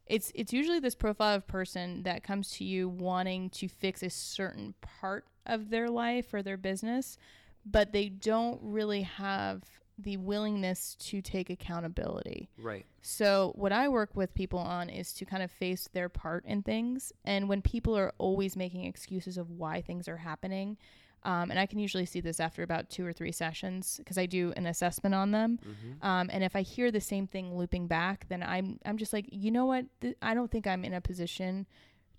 it's it's usually this profile of person that comes to you wanting to fix a certain part of their life or their business, but they don't really have the willingness to take accountability. Right. So, what I work with people on is to kind of face their part in things. And when people are always making excuses of why things are happening, um, and I can usually see this after about two or three sessions because I do an assessment on them. Mm-hmm. Um, and if I hear the same thing looping back, then I'm I'm just like, you know what? Th- I don't think I'm in a position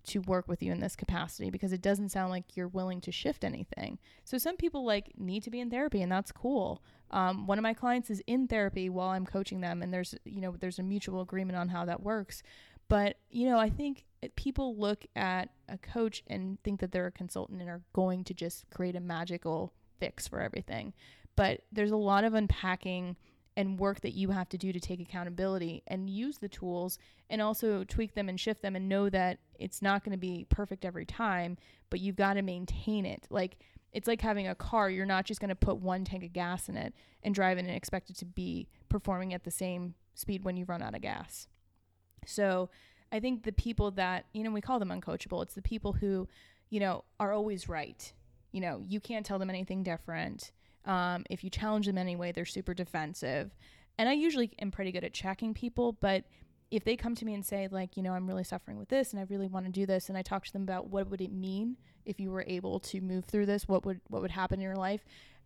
to work with you in this capacity because it doesn't sound like you're willing to shift anything. So some people like need to be in therapy, and that's cool. Um, one of my clients is in therapy while I'm coaching them, and there's you know there's a mutual agreement on how that works. But you know, I think people look at a coach and think that they're a consultant and are going to just create a magical fix for everything. But there's a lot of unpacking and work that you have to do to take accountability and use the tools and also tweak them and shift them and know that it's not going to be perfect every time, but you've got to maintain it. Like it's like having a car, you're not just going to put one tank of gas in it and drive it and expect it to be performing at the same speed when you run out of gas. So, I think the people that, you know, we call them uncoachable. It's the people who, you know, are always right. You know, you can't tell them anything different. Um, if you challenge them anyway, they're super defensive. And I usually am pretty good at checking people, but if they come to me and say like, you know, I'm really suffering with this and I really want to do this and I talk to them about what would it mean if you were able to move through this, what would what would happen in your life?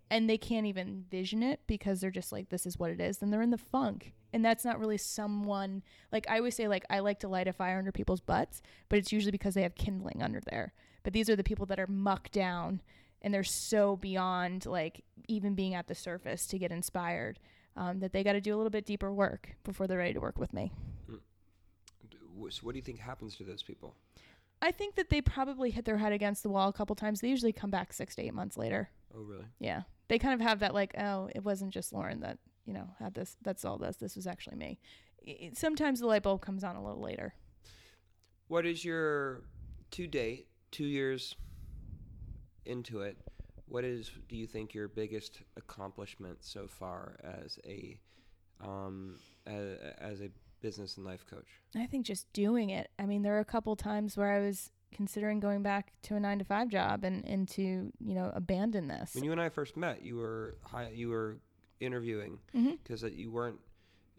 And they can't even vision it because they're just like this is what it is, then they're in the funk. And that's not really someone like I always say like I like to light a fire under people's butts, but it's usually because they have kindling under there. But these are the people that are mucked down and they're so beyond like even being at the surface to get inspired um, that they got to do a little bit deeper work before they're ready to work with me. So what do you think happens to those people? I think that they probably hit their head against the wall a couple times. They usually come back six to eight months later. Oh, really? Yeah, they kind of have that like, oh, it wasn't just Lauren that you know had this. That's all this. This was actually me. It, sometimes the light bulb comes on a little later. What is your to date two years into it? What is do you think your biggest accomplishment so far as a um, as, as a business and life coach? I think just doing it. I mean, there are a couple times where I was considering going back to a nine to five job and, and to you know abandon this. When you and I first met, you were high, you were interviewing because you weren't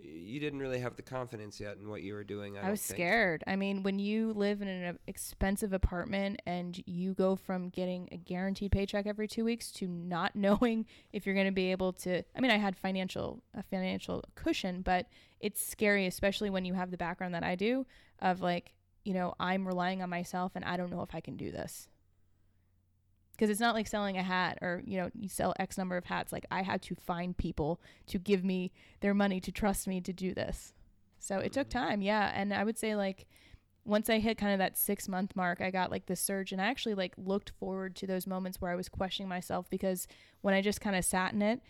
you didn't really have the confidence yet in what you were doing. I, I, was think. scared. I mean, when you live in an expensive apartment and you go from getting a guaranteed paycheck every two weeks to not knowing if you're going to be able to, I mean, I had financial a financial cushion, but it's scary, especially when you have the background that I do of like, you know, I'm relying on myself and I don't know if I can do this. Because it's not like selling a hat or, you know, you sell X number of hats. Like, I had to find people to give me their money to trust me to do this. So it took time, yeah. And I would say like once I hit kind of that six month mark, I got like the surge, and I actually like looked forward to those moments where I was questioning myself because when I just kind of sat in it,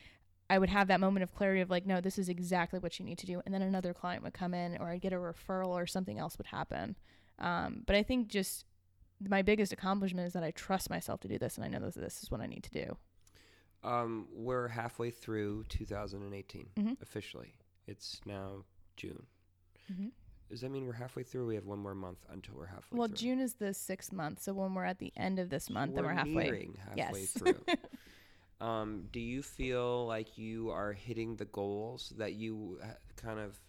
I would have that moment of clarity of like, no, this is exactly what you need to do, and then another client would come in, or I'd get a referral, or something else would happen. Um, but I think just my biggest accomplishment is that I trust myself to do this, and I know that this is what I need to do. Um, we're halfway through 2018 Mhm. officially. It's now June. Mhm. Does that mean we're halfway through? Or we have one more month until we're halfway Well, through. June is the sixth month, so when we're at the end of this month, then we're we're halfway. halfway Yes. through. um, do you feel like you are hitting the goals that you uh, kind of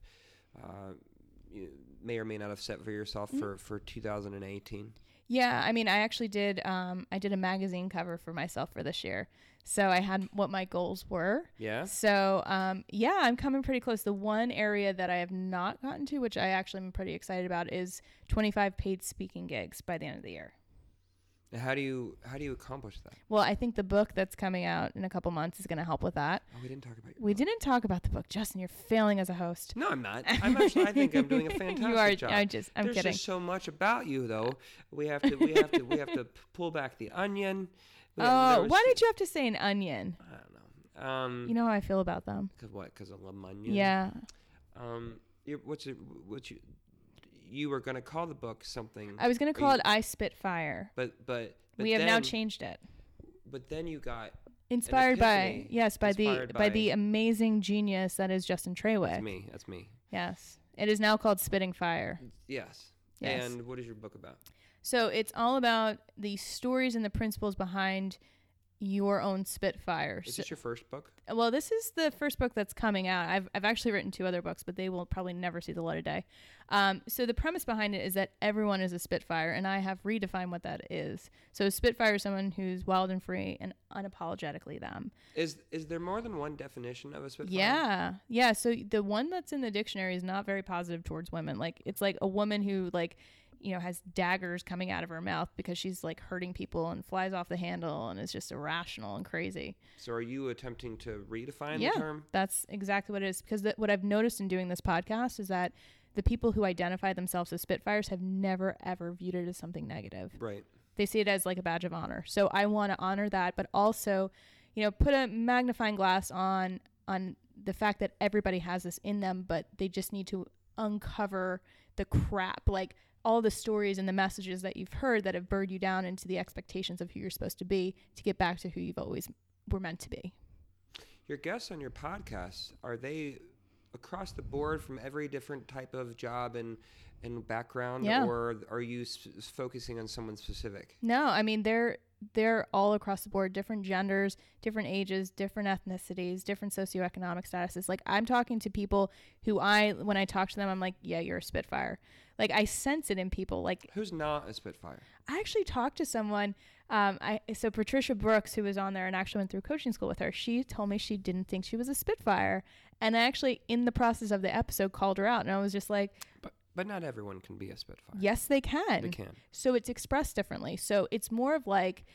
uh, you may or may not have set for yourself Mm-hmm. for, for 2018? Yeah, I mean, I actually did. Um, I did a magazine cover for myself for this year, so I had what my goals were. Yeah. So, um, yeah, I'm coming pretty close. The one area that I have not gotten to, which I actually am pretty excited about, is 25 paid speaking gigs by the end of the year. Now, How do you how do you accomplish that? Well, I think the book that's coming out in a couple months is going to help with that. Oh, we didn't talk about your We book. didn't talk about the book, Justin. You're failing as a host. No, I'm not. I'm actually. I think I'm doing a fantastic you are. job. I just. I'm There's kidding. just so much about you, though. We have to. We have to. We have to pull back the onion. We oh, why did you have to say an onion? I don't know. Um, You know how I feel about them. cause what? Because I of onion. Yeah. Um, you what's it? What you? You were gonna call the book something. I was going to call you- it I Spit Fire. But but. but we have now changed it. But then you got. Inspired by yes, by the by- by the amazing genius that is Justin Trawick. That's me. That's me. Yes. It is now called Spitting Fire. Yes. Yes. And what is your book about? So it's all about the stories and the principles behind your own Spitfire. Is this your first book? well, this is the first book that's coming out. I've, I've actually written two other books, but they will probably never see the light of day. Um, so the premise behind it is that everyone is a Spitfire, and I have redefined what that is. So a Spitfire is someone who's wild and free and unapologetically them. Is is there more than one definition of a Spitfire? Yeah, yeah. So the one that's in the dictionary is not very positive towards women. Like it's like a woman who like you know has daggers coming out of her mouth because she's like hurting people and flies off the handle and is just irrational and crazy. So are you attempting to redefine Yeah. the term? That's exactly what it is. Because th- what I've noticed in doing this podcast is that the people who identify themselves as Spitfires have never ever viewed it as something negative. Right. They see it as like a badge of honor. So I want to honor that, but also, you know, put a magnifying glass on on the fact that everybody has this in them, but they just need to uncover the crap, like all the stories and the messages that you've heard that have burred you down into the expectations of who you're supposed to be to get back to who you've always were meant to be. Your guests on your podcast are they across the board from every different type of job and and background, Yeah. or are you s- focusing on someone specific? No, I mean they're they're all across the board, different genders, different ages, different ethnicities, different socioeconomic statuses. Like I'm talking to people who I when I talk to them, I'm like, yeah, you're a Spitfire. Like I sense it in people. Like Who's not a Spitfire? I actually talked to someone. Um, I so Patricia Brooks, who was on there and actually went through coaching school with her. She told me she didn't think she was a Spitfire, and I actually, in the process of the episode, called her out, and I was just like, But but not everyone can be a Spitfire. yes, they can. They can. So it's expressed differently. So it's more of like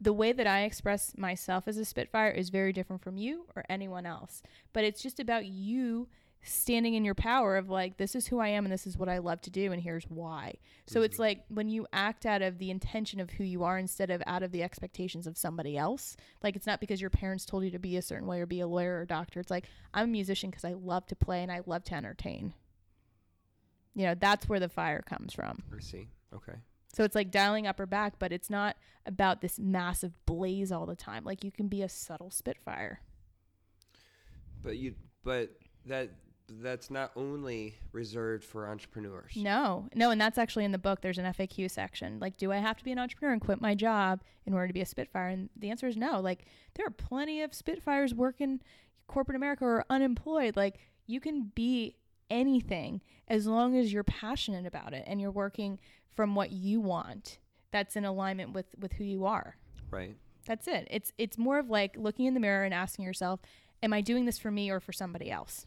the way that I express myself as a Spitfire is very different from you or anyone else. But it's just about you standing in your power of like, this is who I am and this is what I love to do and here's why. So it's mm-hmm. like when you act out of the intention of who you are instead of out of the expectations of somebody else. Like it's not because your parents told you to be a certain way or be a lawyer or doctor. It's like, I'm a musician because I love to play and I love to entertain. You know, that's where the fire comes from. I see. Okay. So it's like dialing up or back, but it's not about this massive blaze all the time. Like you can be a subtle spitfire. But you but that that's not only reserved for entrepreneurs. No, no, and that's actually in the book. There's an FAQ section. Like, do I have to be an entrepreneur and quit my job in order to be a Spitfire? And the answer is no. Like, there are plenty of Spitfires working corporate America or unemployed. Like, you can be anything as long as you're passionate about it and you're working from what you want. That's in alignment with with who you are. Right. That's it. It's it's more of like looking in the mirror and asking yourself, am I doing this for me or for somebody else?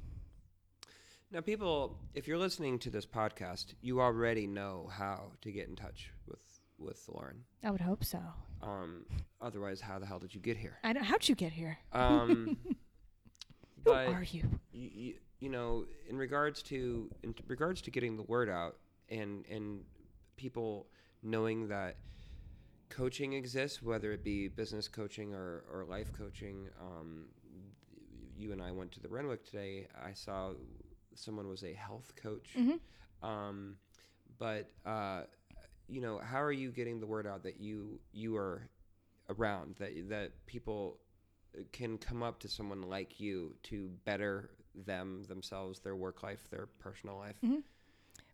Now, people, if you're listening to this podcast, you already know how to get in touch with with Lauren. I would hope so. Um, otherwise, how the hell did you get here? I don't how'd you get here? Um, Who are you? you, you, know, in regards to in regards to getting the word out and and people knowing that coaching exists, whether it be business coaching or, or life coaching. Um, you and I went to the Renwick today. I saw someone was a health coach. Mhm. Um, but uh, you know, how are you getting the word out that you you are around that that people can come up to someone like you to better them themselves, their work life, their personal life?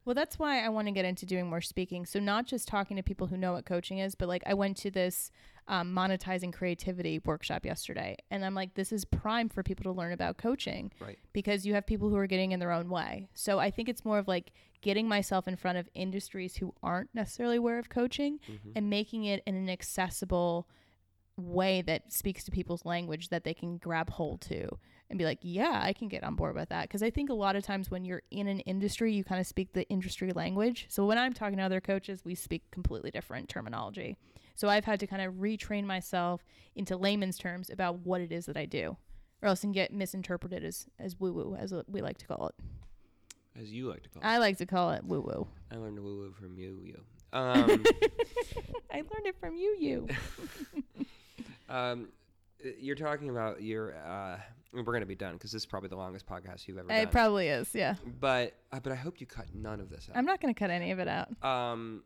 Well, that's why I want to get into doing more speaking. So not just talking to people who know what coaching is, but like I went to this um, monetizing creativity workshop yesterday, and I'm like, this is prime for people to learn about coaching Right. because you have people who are getting in their own way. So I think it's more of like getting myself in front of industries who aren't necessarily aware of coaching and making it in an accessible way that speaks to people's language that they can grab hold to and be like, yeah, I can get on board with that. Because I think a lot of times when you're in an industry, you kind of speak the industry language. So when I'm talking to other coaches, we speak completely different terminology. So I've had to kind of retrain myself into layman's terms about what it is that I do, or else can get misinterpreted as as woo woo, as we like to call it. As you like to call it. I like to call it woo woo. I learned woo woo from you, you. Um, I learned it from you, you. um, you're talking about your. Uh, we're gonna be done because this is probably the longest podcast you've ever It done. probably is, yeah. but uh, but I hope you cut none of this out. I'm not going to cut any of it out. um,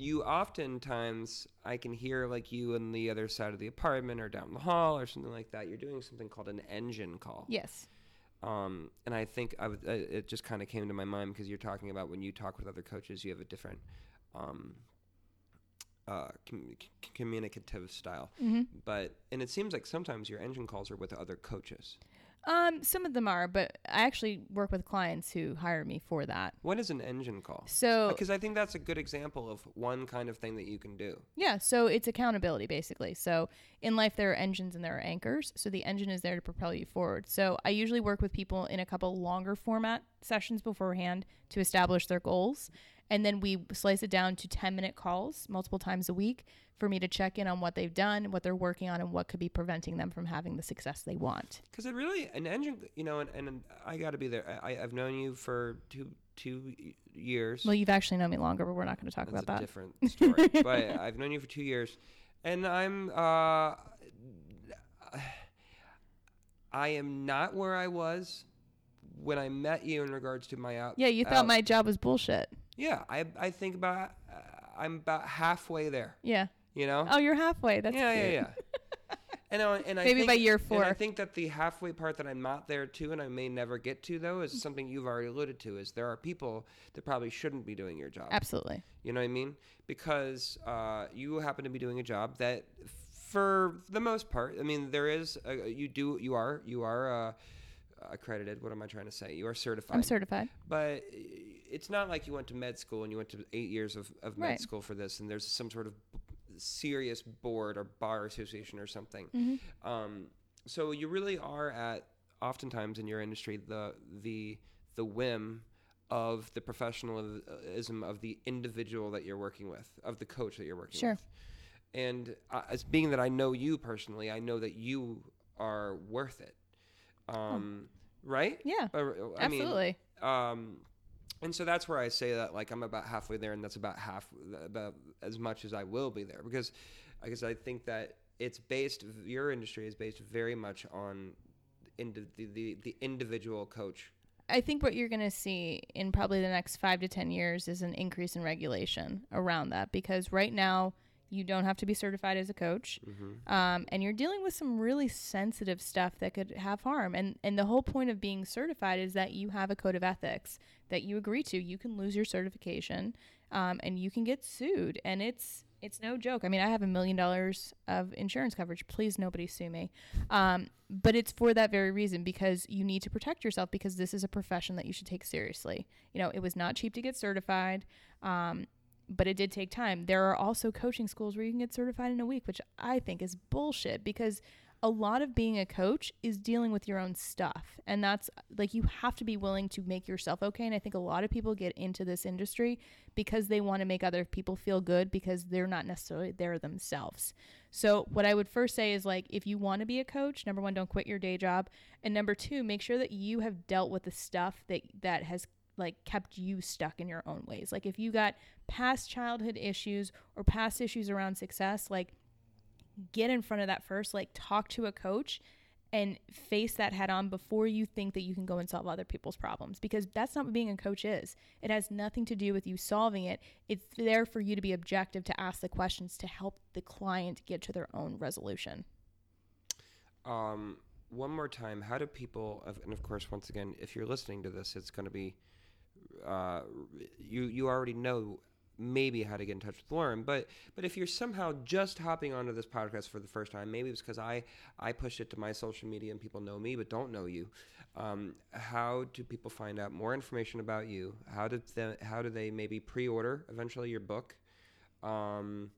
you oftentimes I can hear like you on the other side of the apartment or down the hall or something like that. You're doing something called an engine call. Yes. Um, and I think I w- uh, it just kind of came to my mind because you're talking about when you talk with other coaches, you have a different, um, uh, com- communicative style. Mm-hmm. But and it seems like sometimes your engine calls are with other coaches. Um, some of them are, but I actually work with clients who hire me for that. What is an engine call? So Because I think that's a good example of one kind of thing that you can do. Yeah, so it's accountability basically. So in life, there are engines and there are anchors. So the engine is there to propel you forward. So I usually work with people in a couple longer format sessions beforehand to establish their goals. And then we slice it down to 10 minute calls multiple times a week for me to check in on what they've done, what they're working on, and what could be preventing them from having the success they want. Because it really an engine, you know, and, and I got to be there. I, I've known you for two two years. Well, you've actually known me longer, but we're not going to talk That's about a that. different story. but I've known you for two years, and I'm uh, I am not where I was when I met you in regards to my out. Yeah, you thought out- my job was bullshit. Yeah, I I think about uh, I'm about halfway there. Yeah. You know. Oh, you're halfway. That's yeah, cute. yeah, yeah. And, I, and I Maybe think, by year And I think that the halfway part that I'm not there too, and I may never get to though, is something you've already alluded to. Is there are people that probably shouldn't be doing your job. Absolutely. You know what I mean? Because uh, you happen to be doing a job that, for the most part, I mean, there is a, you do you are you are uh, accredited. What am I trying to say? You are certified. I'm certified. But it's not like you went to med school and you went to eight years of, of med Right. school for this, and there's some sort of serious board or bar association or something. Mm-hmm. Um, so you really are at oftentimes in your industry the the the whim of the professionalism of the individual that you're working with, of the coach that you're working with. Sure. with. And uh, as being that I know you personally, I know that you are worth it. Um, Right? Yeah. Or- I mean, Absolutely. um, and so that's where I say that like I'm about halfway there, and that's about half about as much as I will be there because, I guess I think that it's based. Your industry is based very much on the, the the individual coach. I think what you're going to see in probably the next five to 10 years is an increase in regulation around that because right now you don't have to be certified as a coach. Um, and you're dealing with some really sensitive stuff that could have harm. And, and the whole point of being certified is that you have a code of ethics that you agree to. You can lose your certification um, and you can get sued. And it's, it's no joke. I mean, I have a million dollars of insurance coverage. Please, nobody sue me. Um, but it's for that very reason because you need to protect yourself because this is a profession that you should take seriously. You know, it was not cheap to get certified, um, but it did take time. There are also coaching schools where you can get certified in a week, which I think is bullshit because a lot of being a coach is dealing with your own stuff. And that's like you have to be willing to make yourself okay. And I think a lot of people get into this industry because they want to make other people feel good because they're not necessarily there themselves. So, what I would first say is like, if you want to be a coach, number one, don't quit your day job. And number two, make sure that you have dealt with the stuff that, that has like kept you stuck in your own ways. Like, if you got past childhood issues or past issues around success, like, get in front of that first like talk to a coach and face that head on before you think that you can go and solve other people's problems because that's not what being a coach is it has nothing to do with you solving it it's there for you to be objective to ask the questions to help the client get to their own resolution Um, one more time, how do people? And of course, once again, if you're listening to this, it's going to be uh, you. You already know maybe how to get in touch with Lauren, but but if you're somehow just hopping onto this podcast for the first time, maybe it's because I I pushed it to my social media and people know me but don't know you. Um, how do people find out more information about you? How did how do they maybe pre-order eventually your book, um,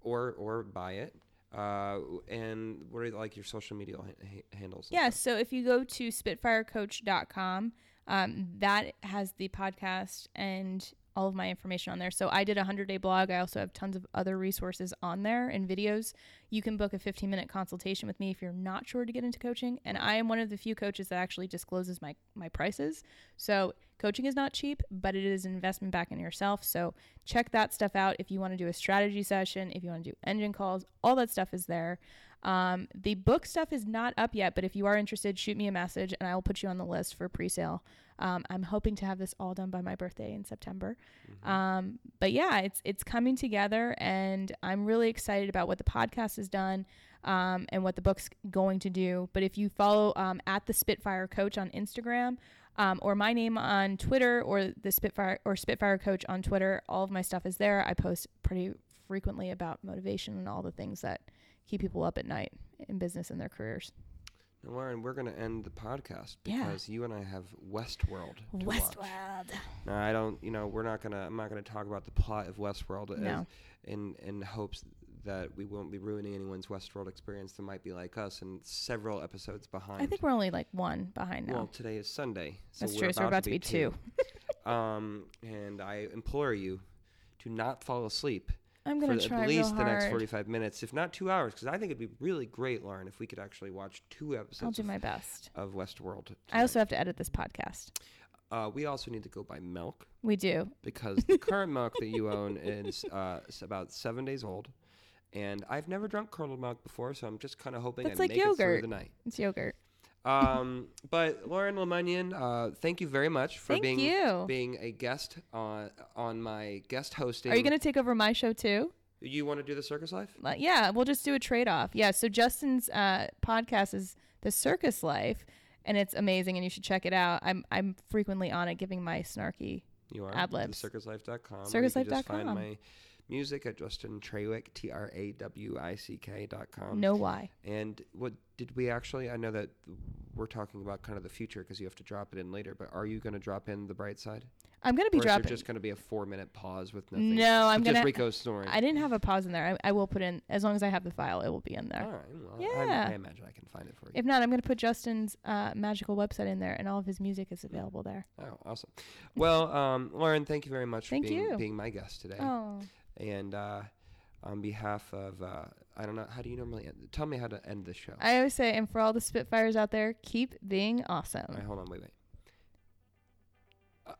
or or buy it? Uh, and what are like your social media ha- ha- handles? and Yeah, so if you go to spitfirecoach.com, um, that has the podcast and all of my information on there. So I did a 100 day blog. I also have tons of other resources on there and videos. You can book a 15 minute consultation with me if you're not sure to get into coaching. And I am one of the few coaches that actually discloses my, my prices. So coaching is not cheap, but it is an investment back in yourself. So check that stuff out if you want to do a strategy session, if you want to do engine calls, all that stuff is there. Um, the book stuff is not up yet, but if you are interested, shoot me a message and I will put you on the list for pre sale. Um, I'm hoping to have this all done by my birthday in September. Um, but yeah, it's it's coming together, and I'm really excited about what the podcast has done um, and what the book's going to do. But if you follow um, at the Spitfire Coach on Instagram. Um, or my name on Twitter, or the Spitfire or Spitfire Coach on Twitter. All of my stuff is there. I post pretty frequently about motivation and all the things that keep people up at night in business and their careers. Now, Lauren, we're going to end the podcast Yeah. because you and I have Westworld. To Watch. Westworld. No, I don't. You know, we're not gonna. I'm not gonna talk about the plot of Westworld as, No. in in hopes that we won't be ruining anyone's Westworld experience that might be like us and several episodes behind. I think we're only like one behind now. Well, today is Sunday, so That's we're true. So we're about to be two. um, and I implore you to not fall asleep I'm gonna at try at least the next hard. 45 minutes, if not two hours, because I think it'd be really great, Lauren, if we could actually watch two episodes I'll do of, my best. of Westworld. I also have to edit this podcast. uh, we also need to go buy milk. We do. because the current milk that you own is uh, about seven days old, and I've never drunk curdled milk before, so I'm just kind of hoping That's I like make it through yogurt. the night. It's yogurt. Um, but Lauren LeMunyan, uh, thank you very much for Thank being you. being a guest on on my guest hosting. Are you gonna take over my show too? You want to do the circus life? Like, yeah, we'll just do a trade off. Yeah. So Justin's uh, podcast is the Circus Life, and it's amazing, and you should check it out. I'm I'm frequently on it, giving my snarky. You are. Circuslife.com. you can just Circuslife.com. Find my music at Justin Trawick, T R A W I C K dot com. No why. And what did we actually? I know that we're talking about kind of the future because you have to drop it in later. But are you going to drop in the bright side? I'm gonna be or is dropping. there just going to be a four minute pause with nothing? No, I'm just gonna. Rico snoring. I didn't have a pause in there. I, I will put in as long as I have the file. It will be in there. All right. Well, Yeah. I, I imagine I can find it for you. If not, I'm gonna put Justin's uh, magical website in there, and all of his music is available there. oh, awesome. Well, um, Lauren, thank you very much Thank for being, you. being my guest today. Oh, And uh, on behalf of, uh, I don't know, how do you normally end? Tell me how to end the show. I always say, and for all the Spitfires out there, keep being awesome. All right, hold on, wait, wait. Uh,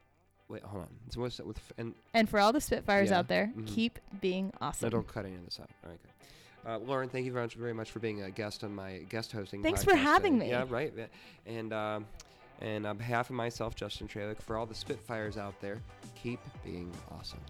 wait, hold on. So what's that with f- and And for all the Spitfires Yeah, out there, mhm. keep being awesome. no, don't cut any of this out. All right, good. Uh, Lauren, thank you very much, very much for being a guest on my guest hosting. Thanks for podcast having today. me. Yeah, right. yeah. And um, and on behalf of myself, Justin Trawick, for all the Spitfires out there, keep being awesome.